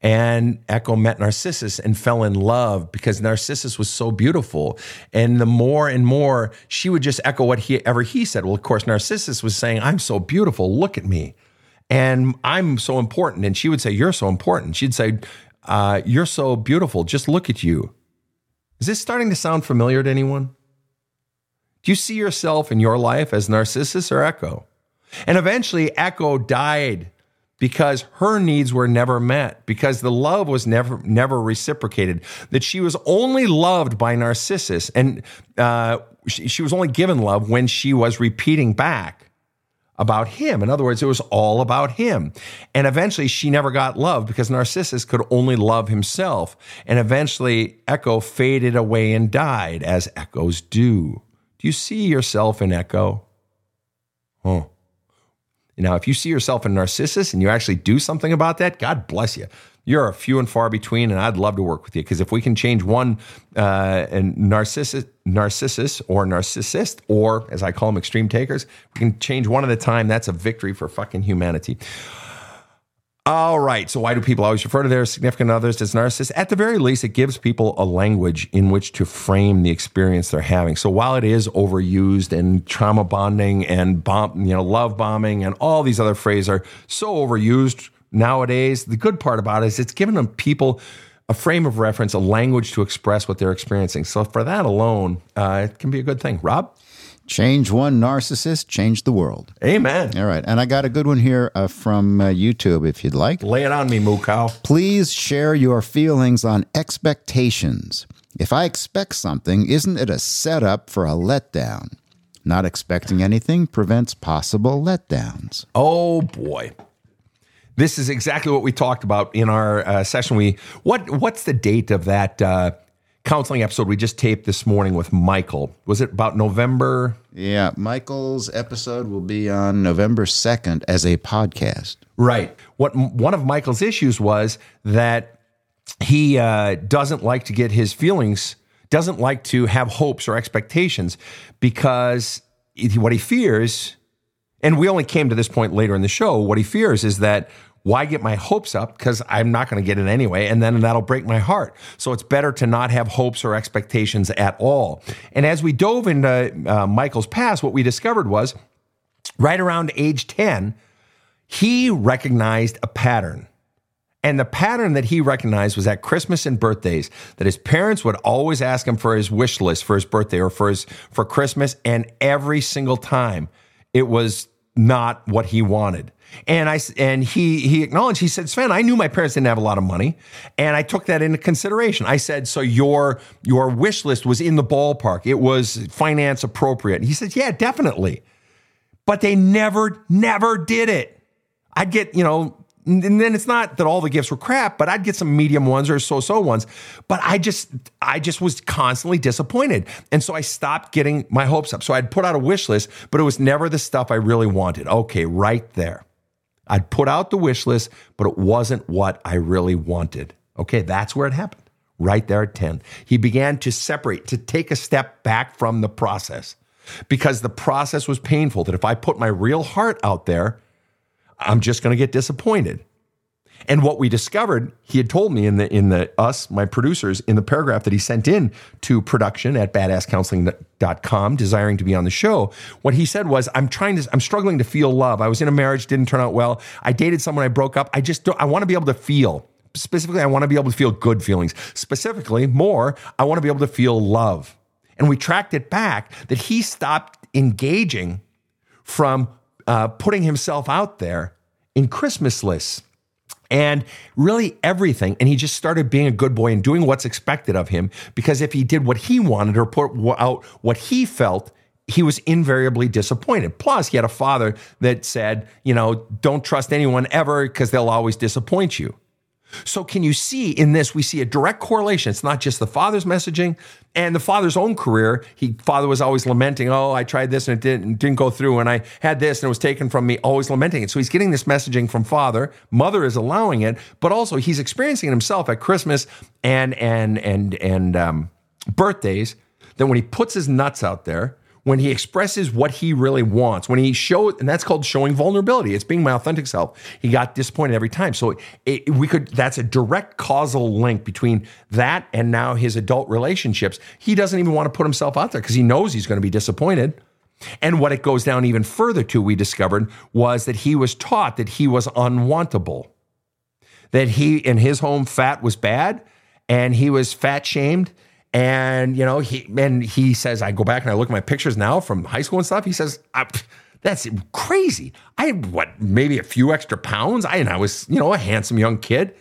And Echo met Narcissus and fell in love because Narcissus was so beautiful. And the more and more she would just echo whatever he said. Well, of course, Narcissus was saying, I'm so beautiful. Look at me. And I'm so important. And she would say, You're so important. She'd say, uh, You're so beautiful. Just look at you. Is this starting to sound familiar to anyone? Do you see yourself in your life as Narcissus or Echo? And eventually, Echo died because her needs were never met because the love was never never reciprocated that she was only loved by narcissus and uh, she, she was only given love when she was repeating back about him. In other words it was all about him. And eventually she never got love because narcissus could only love himself. And eventually echo faded away and died as echoes do. Do you see yourself in echo? Oh now, if you see yourself a Narcissus and you actually do something about that, God bless you. You're a few and far between, and I'd love to work with you because if we can change one uh, and Narcissus, Narcissus or Narcissist, or as I call them, extreme takers, we can change one at a time. That's a victory for fucking humanity. All right. So, why do people always refer to their significant others as narcissists? At the very least, it gives people a language in which to frame the experience they're having. So, while it is overused and trauma bonding and bomb, you know, love bombing and all these other phrases are so overused nowadays, the good part about it is it's given them people a frame of reference, a language to express what they're experiencing. So, for that alone, uh, it can be a good thing. Rob? Change one narcissist, change the world. Amen. All right. And I got a good one here uh, from uh, YouTube if you'd like. Lay it on me, Moo Cow. Please share your feelings on expectations. If I expect something, isn't it a setup for a letdown? Not expecting anything prevents possible letdowns. Oh boy. This is exactly what we talked about in our uh, session. We what what's the date of that uh, counseling episode we just taped this morning with Michael. Was it about November? Yeah, Michael's episode will be on November 2nd as a podcast. Right. What one of Michael's issues was that he uh, doesn't like to get his feelings, doesn't like to have hopes or expectations because what he fears And we only came to this point later in the show. What he fears is that why get my hopes up? Because I'm not going to get it anyway, and then that'll break my heart. So it's better to not have hopes or expectations at all. And as we dove into uh, Michael's past, what we discovered was right around age 10, he recognized a pattern. And the pattern that he recognized was at Christmas and birthdays that his parents would always ask him for his wish list for his birthday or for his for Christmas and every single time it was not what he wanted. And I and he he acknowledged. He said, "Sven, I knew my parents didn't have a lot of money, and I took that into consideration. I said, so your your wish list was in the ballpark. It was finance appropriate." He said, "Yeah, definitely." But they never never did it. I'd get you know and then it's not that all the gifts were crap, but I'd get some medium ones or so-so ones. But I just, I just was constantly disappointed, and so I stopped getting my hopes up. So I'd put out a wish list, but it was never the stuff I really wanted. Okay, right there. I'd put out the wish list, but it wasn't what I really wanted. Okay, that's where it happened. Right there at 10. He began to separate, to take a step back from the process because the process was painful. That if I put my real heart out there, I'm just going to get disappointed. And what we discovered, he had told me in the in the us, my producers, in the paragraph that he sent in to production at badasscounseling.com, desiring to be on the show, what he said was, I'm trying to, I'm struggling to feel love. I was in a marriage, didn't turn out well. I dated someone, I broke up. I just don't, I want to be able to feel. Specifically, I want to be able to feel good feelings. Specifically, more, I want to be able to feel love. And we tracked it back that he stopped engaging from uh, putting himself out there in Christmas lists and really everything. And he just started being a good boy and doing what's expected of him because if he did what he wanted or put out what he felt, he was invariably disappointed. Plus, he had a father that said, you know, don't trust anyone ever because they'll always disappoint you. So, can you see in this? We see a direct correlation. It's not just the father's messaging and the father's own career. He father was always lamenting, "Oh, I tried this and it didn't didn't go through, and I had this and it was taken from me." Always lamenting it. So he's getting this messaging from father. Mother is allowing it, but also he's experiencing it himself at Christmas and and and and um, birthdays. That when he puts his nuts out there, when he expresses what he really wants, when he shows, and that's called showing vulnerability. It's being my authentic self. He got disappointed every time. So it, we could, that's a direct causal link between that and now his adult relationships. He doesn't even want to put himself out there because he knows he's going to be disappointed. And what it goes down even further to, we discovered, was that he was taught that he was unwantable, that he, in his home, fat was bad and he was fat shamed and you know, he and he says, I go back and I look at my pictures now from high school and stuff. He says, ah, that's crazy. I had what, maybe a few extra pounds. I and I was, you know, a handsome young kid.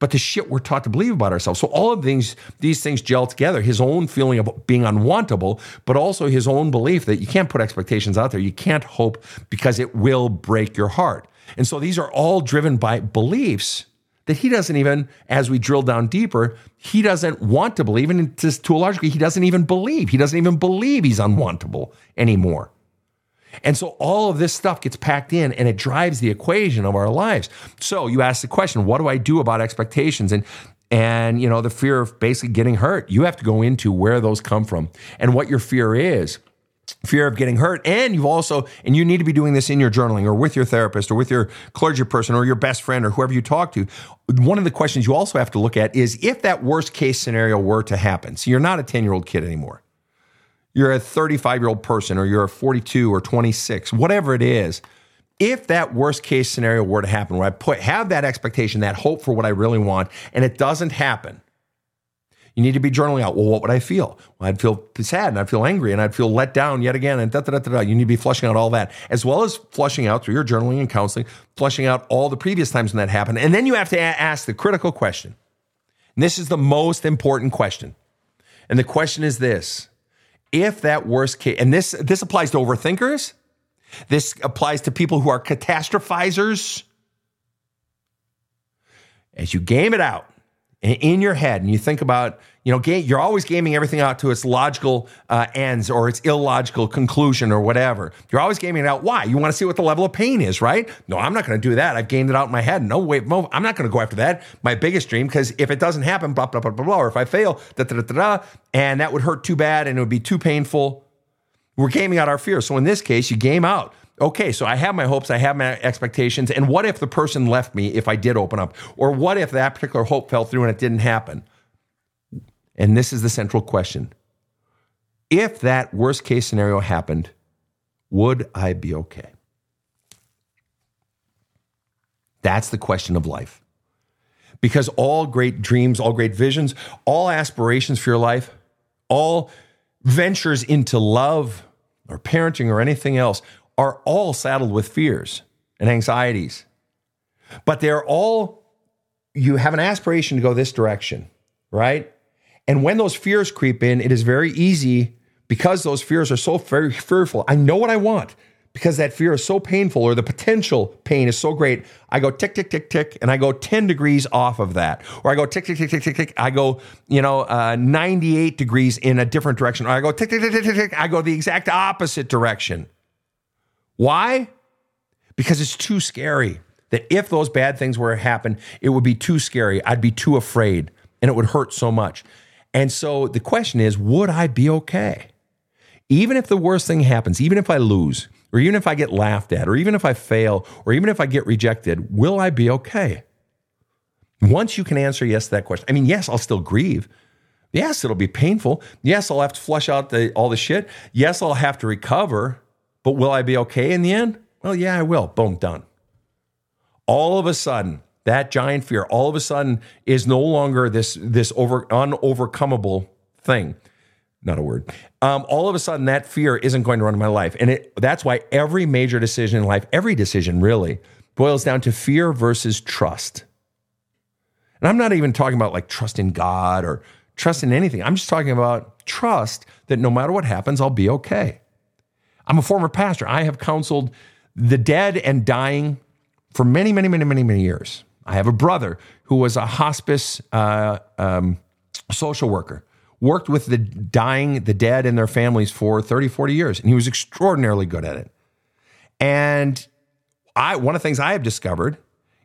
But the shit we're taught to believe about ourselves. So all of these these things gel together. His own feeling of being unwantable, but also his own belief that you can't put expectations out there. You can't hope because it will break your heart. And so these are all driven by beliefs that he doesn't even, as we drill down deeper, he doesn't want to believe. And to, to a large degree, he doesn't even believe. He doesn't even believe he's unwantable anymore. And so all of this stuff gets packed in and it drives the equation of our lives. So you ask the question, what do I do about expectations? And and you know, the fear of basically getting hurt. You have to go into where those come from and what your fear is fear of getting hurt and you've also and you need to be doing this in your journaling or with your therapist or with your clergy person or your best friend or whoever you talk to. One of the questions you also have to look at is if that worst case scenario were to happen. So you're not a 10 year old kid anymore. You're a 35 year old person or you're a 42 or 26 whatever it is. If that worst case scenario were to happen where i put have that expectation that hope for what i really want and it doesn't happen you need to be journaling out. Well, what would I feel? Well, I'd feel sad and I'd feel angry and I'd feel let down yet again and da da da da. You need to be flushing out all that, as well as flushing out through your journaling and counseling, flushing out all the previous times when that happened. And then you have to ask the critical question. And this is the most important question. And the question is this if that worst case, and this, this applies to overthinkers, this applies to people who are catastrophizers. As you game it out, in your head and you think about you know you're always gaming everything out to its logical uh, ends or its illogical conclusion or whatever. You're always gaming it out. Why? You want to see what the level of pain is right? No i'm not going to do that. I've gamed it out in my head. No wait no, i'm not going to go after that. My biggest dream because if it doesn't happen blah blah blah blah blah or if i fail da, da, da, da, da, and that would hurt too bad and it would be too painful. We're gaming out our fear so in this case you game out Okay, so I have my hopes, I have my expectations, and what if the person left me if I did open up? Or what if that particular hope fell through and it didn't happen? And this is the central question. If that worst case scenario happened, would I be okay? That's the question of life. Because all great dreams, all great visions, all aspirations for your life, all ventures into love or parenting or anything else are all saddled with fears and anxieties. But they're all, you have an aspiration to go this direction, right? And when those fears creep in, it is very easy because those fears are so very fearful. I know what I want because that fear is so painful or the potential pain is so great. I go tick, tick, tick, tick, and I go 10 degrees off of that. Or I go tick, tick, tick, tick, tick, tick. I go, you know, uh, 98 degrees in a different direction. Or I go tick, tick, tick, tick, tick, tick. I go the exact opposite direction. Why? Because it's too scary. That if those bad things were to happen, it would be too scary. I'd be too afraid and it would hurt so much. And so the question is, would I be okay? Even if the worst thing happens, even if I lose, or even if I get laughed at, or even if I fail, or even if I get rejected, will I be okay? Once you can answer yes to that question, I mean, yes, I'll still grieve. Yes, it'll be painful. Yes, I'll have to flush out the, all the shit. Yes, I'll have to recover, but will I be okay in the end? Well, yeah, I will. Boom, done. All of a sudden, that giant fear all of a sudden is no longer this this over unovercomable thing not a word um, all of a sudden that fear isn't going to run my life and it, that's why every major decision in life every decision really boils down to fear versus trust and i'm not even talking about like trust in god or trust in anything i'm just talking about trust that no matter what happens i'll be okay i'm a former pastor i have counseled the dead and dying for many many many many many years I have a brother who was a hospice uh, um, social worker, worked with the dying, the dead, and their families for 30, 40 years, and he was extraordinarily good at it. And I, one of the things I have discovered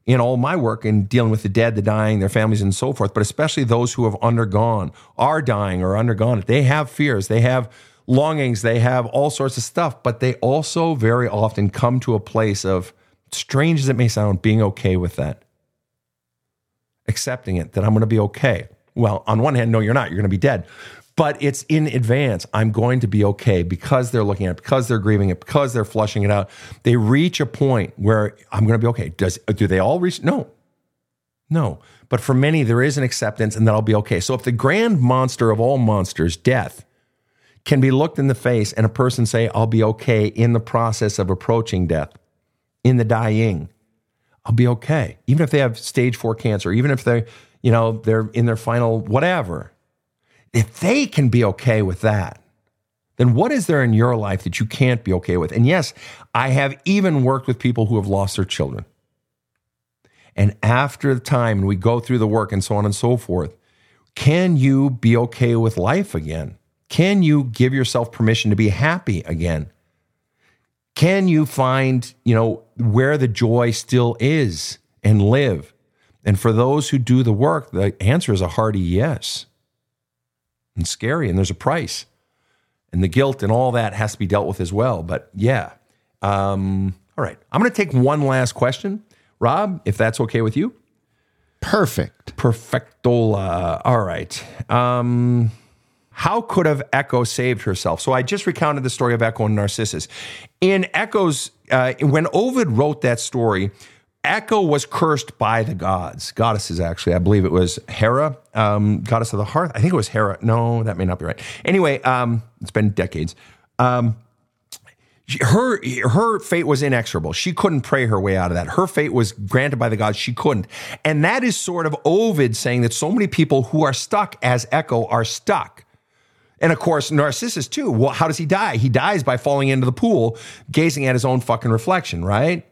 in all my work in dealing with the dead, the dying, their families, and so forth, but especially those who have undergone, are dying, or undergone it, they have fears, they have longings, they have all sorts of stuff, but they also very often come to a place of, strange as it may sound, being okay with that accepting it that I'm going to be okay. Well, on one hand, no, you're not. You're going to be dead. But it's in advance. I'm going to be okay because they're looking at it, because they're grieving it, because they're flushing it out. They reach a point where I'm going to be okay. Does do they all reach? No, no. But for many, there is an acceptance, and that I'll be okay. So if the grand monster of all monsters, death, can be looked in the face, and a person say, "I'll be okay" in the process of approaching death, in the dying, I'll be okay. Even if they have stage four cancer, even if they, you know, they're in their final whatever. If they can be okay with that, then what is there in your life that you can't be okay with? And yes, I have even worked with people who have lost their children. And after the time, and we go through the work and so on and so forth, can you be okay with life again? Can you give yourself permission to be happy again? Can you find, you know, where the joy still is and live? And for those who do the work, the answer is a hearty yes. And scary, and there's a price. And the guilt and all that has to be dealt with as well. But yeah. Um, all right. I'm going to take one last question. Rob, if that's okay with you. Perfect. Perfectola. All right. Um, how could have Echo saved herself? So I just recounted the story of Echo and Narcissus. In Echo's, uh, when Ovid wrote that story, Echo was cursed by the gods, goddesses actually. I believe it was Hera, um, goddess of the hearth. I think it was Hera. No, that may not be right. Anyway, um, it's been decades. Um, her her fate was inexorable. She couldn't pray her way out of that. Her fate was granted by the gods. She couldn't. And that is sort of Ovid saying that so many people who are stuck as Echo are stuck. And of course, Narcissus too. Well, how does he die? He dies by falling into the pool, gazing at his own fucking reflection, right?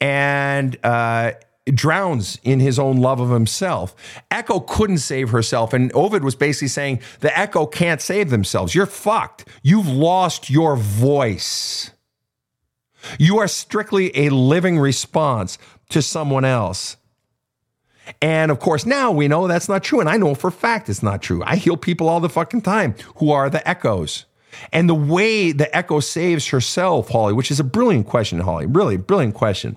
And uh, drowns in his own love of himself. Echo couldn't save herself. And Ovid was basically saying the Echo can't save themselves. You're fucked. You've lost your voice. You are strictly a living response to someone else. And of course, now we know that's not true. And I know for a fact it's not true. I heal people all the fucking time who are the echoes. And the way the echo saves herself, Holly, which is a brilliant question, Holly, really brilliant question,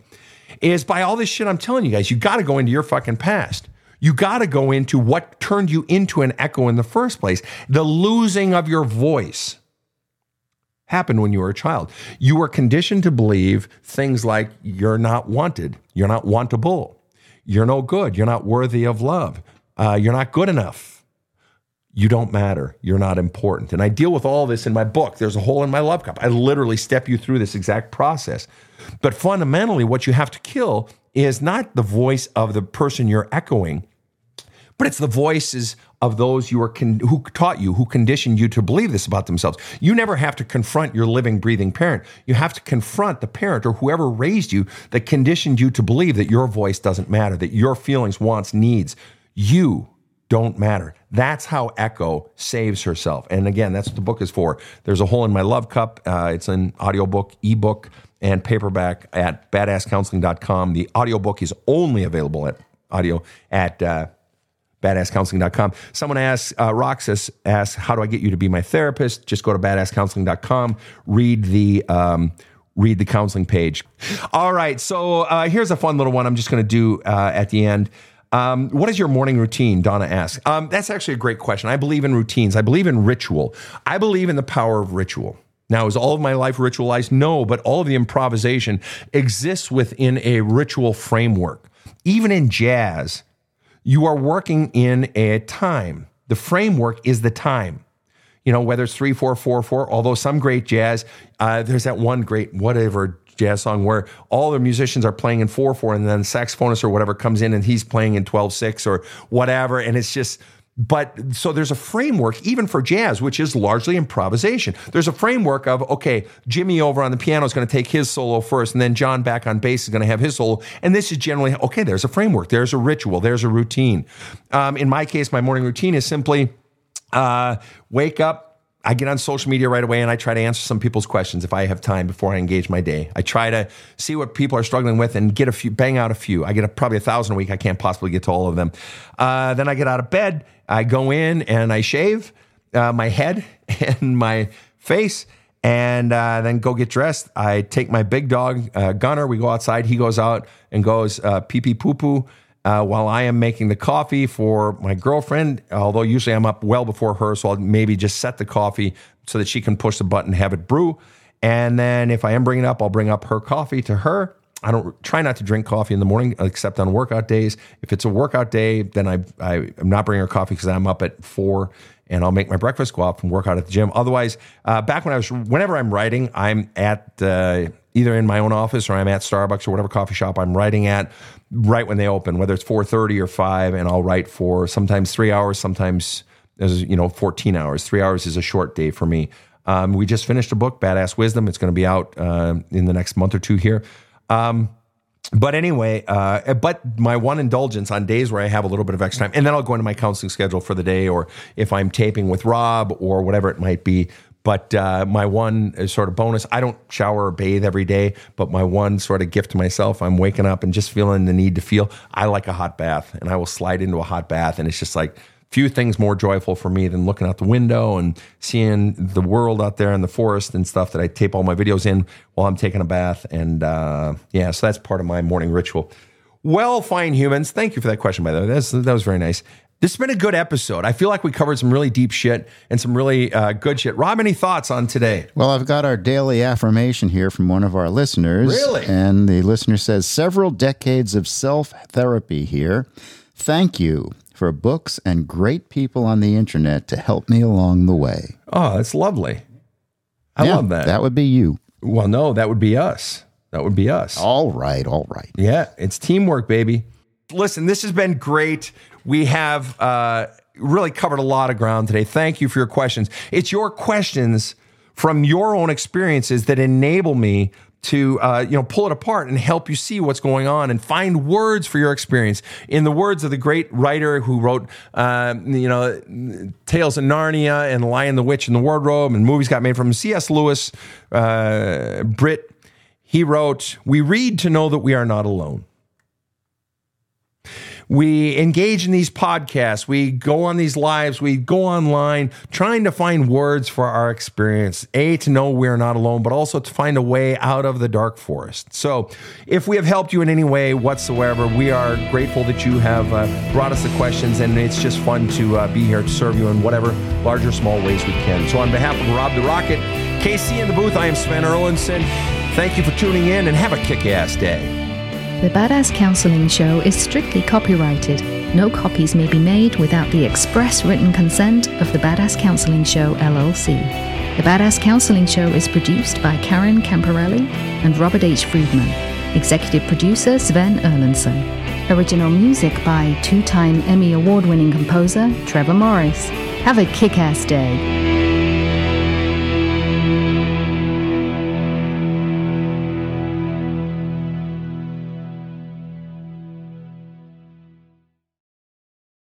is by all this shit I'm telling you guys, you got to go into your fucking past. You got to go into what turned you into an echo in the first place. The losing of your voice happened when you were a child. You were conditioned to believe things like you're not wanted, you're not wantable, you're no good, you're not worthy of love, uh, you're not good enough, you don't matter, you're not important. And I deal with all this in my book. There's a hole in my love cup. I literally step you through this exact process. But fundamentally, what you have to kill is not the voice of the person you're echoing, but it's the voices of those you are con- who taught you, who conditioned you to believe this about themselves. You never have to confront your living, breathing parent. You have to confront the parent or whoever raised you that conditioned you to believe that your voice doesn't matter, that your feelings, wants, needs, you don't matter. That's how Echo saves herself. And again, that's what the book is for. There's a hole in my love cup. Uh, it's an audiobook, ebook, and paperback at badasscounseling.com. The audiobook is only available at audio at uh, badasscounseling.com. Someone asks, uh, Roxas asks, how do I get you to be my therapist? Just go to badasscounseling.com, read the, um, read the counseling page. All right. So uh, here's a fun little one I'm just going to do uh, at the end. Um, what is your morning routine? Donna asks. Um, that's actually a great question. I believe in routines. I believe in ritual. I believe in the power of ritual. Now, is all of my life ritualized? No, but all of the improvisation exists within a ritual framework. Even in jazz, you are working in a time. The framework is the time. You know, whether it's three, four, four, four, although some great jazz, uh, there's that one great whatever jazz song where all the musicians are playing in 4 4 and then the saxophonist or whatever comes in and he's playing in 12 6 or whatever. And it's just, but so there's a framework even for jazz, which is largely improvisation. There's a framework of, okay, Jimmy over on the piano is going to take his solo first, and then John back on bass is going to have his solo. And this is generally, okay, there's a framework, there's a ritual, there's a routine. Um, in my case, my morning routine is simply uh, wake up, I get on social media right away and I try to answer some people's questions if I have time before I engage my day. I try to see what people are struggling with and get a few, bang out a few. I get a, probably a thousand a week. I can't possibly get to all of them. Uh, then I get out of bed. I go in and I shave uh, my head and my face and uh, then go get dressed. I take my big dog, uh, Gunner. We go outside. He goes out and goes uh, pee pee poo poo uh, while I am making the coffee for my girlfriend. Although usually I'm up well before her, so I'll maybe just set the coffee so that she can push the button, have it brew. And then if I am bringing up, I'll bring up her coffee to her. I don't try not to drink coffee in the morning except on workout days. If it's a workout day, then I, I am not bringing her coffee because I'm up at four and I'll make my breakfast, go out and work out at the gym. Otherwise, uh, back when I was, whenever I'm writing, I'm at uh, either in my own office or I'm at Starbucks or whatever coffee shop I'm writing at right when they open, whether it's 4:30 or 5 and I'll write for sometimes 3 hours, sometimes as you know 14 hours. 3 hours is a short day for me. Um, we just finished a book, Badass Wisdom. It's going to be out uh, in the next month or two here. Um, but anyway, uh, but my one indulgence on days where I have a little bit of extra time, and then I'll go into my counseling schedule for the day, or if I'm taping with Rob or whatever it might be, but uh, my one sort of bonus, I don't shower or bathe every day, but my one sort of gift to myself, I'm waking up and just feeling the need to feel. I like a hot bath, and I will slide into a hot bath, and it's just like few things more joyful for me than looking out the window and seeing the world out there in the forest and stuff that I tape all my videos in while I'm taking a bath. And uh, yeah, so that's part of my morning ritual. Well, fine humans, thank you for that question, by the way. That's, that was very nice. This has been a good episode. I feel like we covered some really deep shit and some really uh, good shit. Rob, any thoughts on today? Well, I've got our daily affirmation here from one of our listeners. Really? And the listener says, several decades of self therapy here. Thank you for books and great people on the internet to help me along the way. Oh, that's lovely. I Yeah, love that. That would be you. well, no, that would be us. That would be us. All right, all right. Yeah, it's teamwork, baby. Listen, this has been great. We have uh, really covered a lot of ground today. Thank you for your questions. It's your questions from your own experiences that enable me to uh, you know pull it apart and help you see what's going on and find words for your experience. In the words of the great writer who wrote uh, you know Tales of Narnia and Lion, the Witch, and the Wardrobe, and movies got made from C.S. Lewis, uh, Brit. He wrote, "We read to know that we are not alone." We engage in these podcasts, we go on these lives, we go online trying to find words for our experience. A, to know we're not alone, but also to find a way out of the dark forest. So if we have helped you in any way whatsoever, we are grateful that you have uh, brought us the questions, and it's just fun to uh, be here to serve you in whatever large or small ways we can. So on behalf of Rob the Rocket, KC in the booth, I am Sven Erlandson. Thank you for tuning in and have a kick ass day. The Badass Counseling Show is strictly copyrighted. No copies may be made without the express written consent of the Badass Counseling Show LLC. The Badass Counseling Show is produced by Karen Camparelli and Robert H. Friedman. Executive producer Sven Erlandson. Original music by two time Emmy Award winning composer Trevor Morris. Have a kick ass day.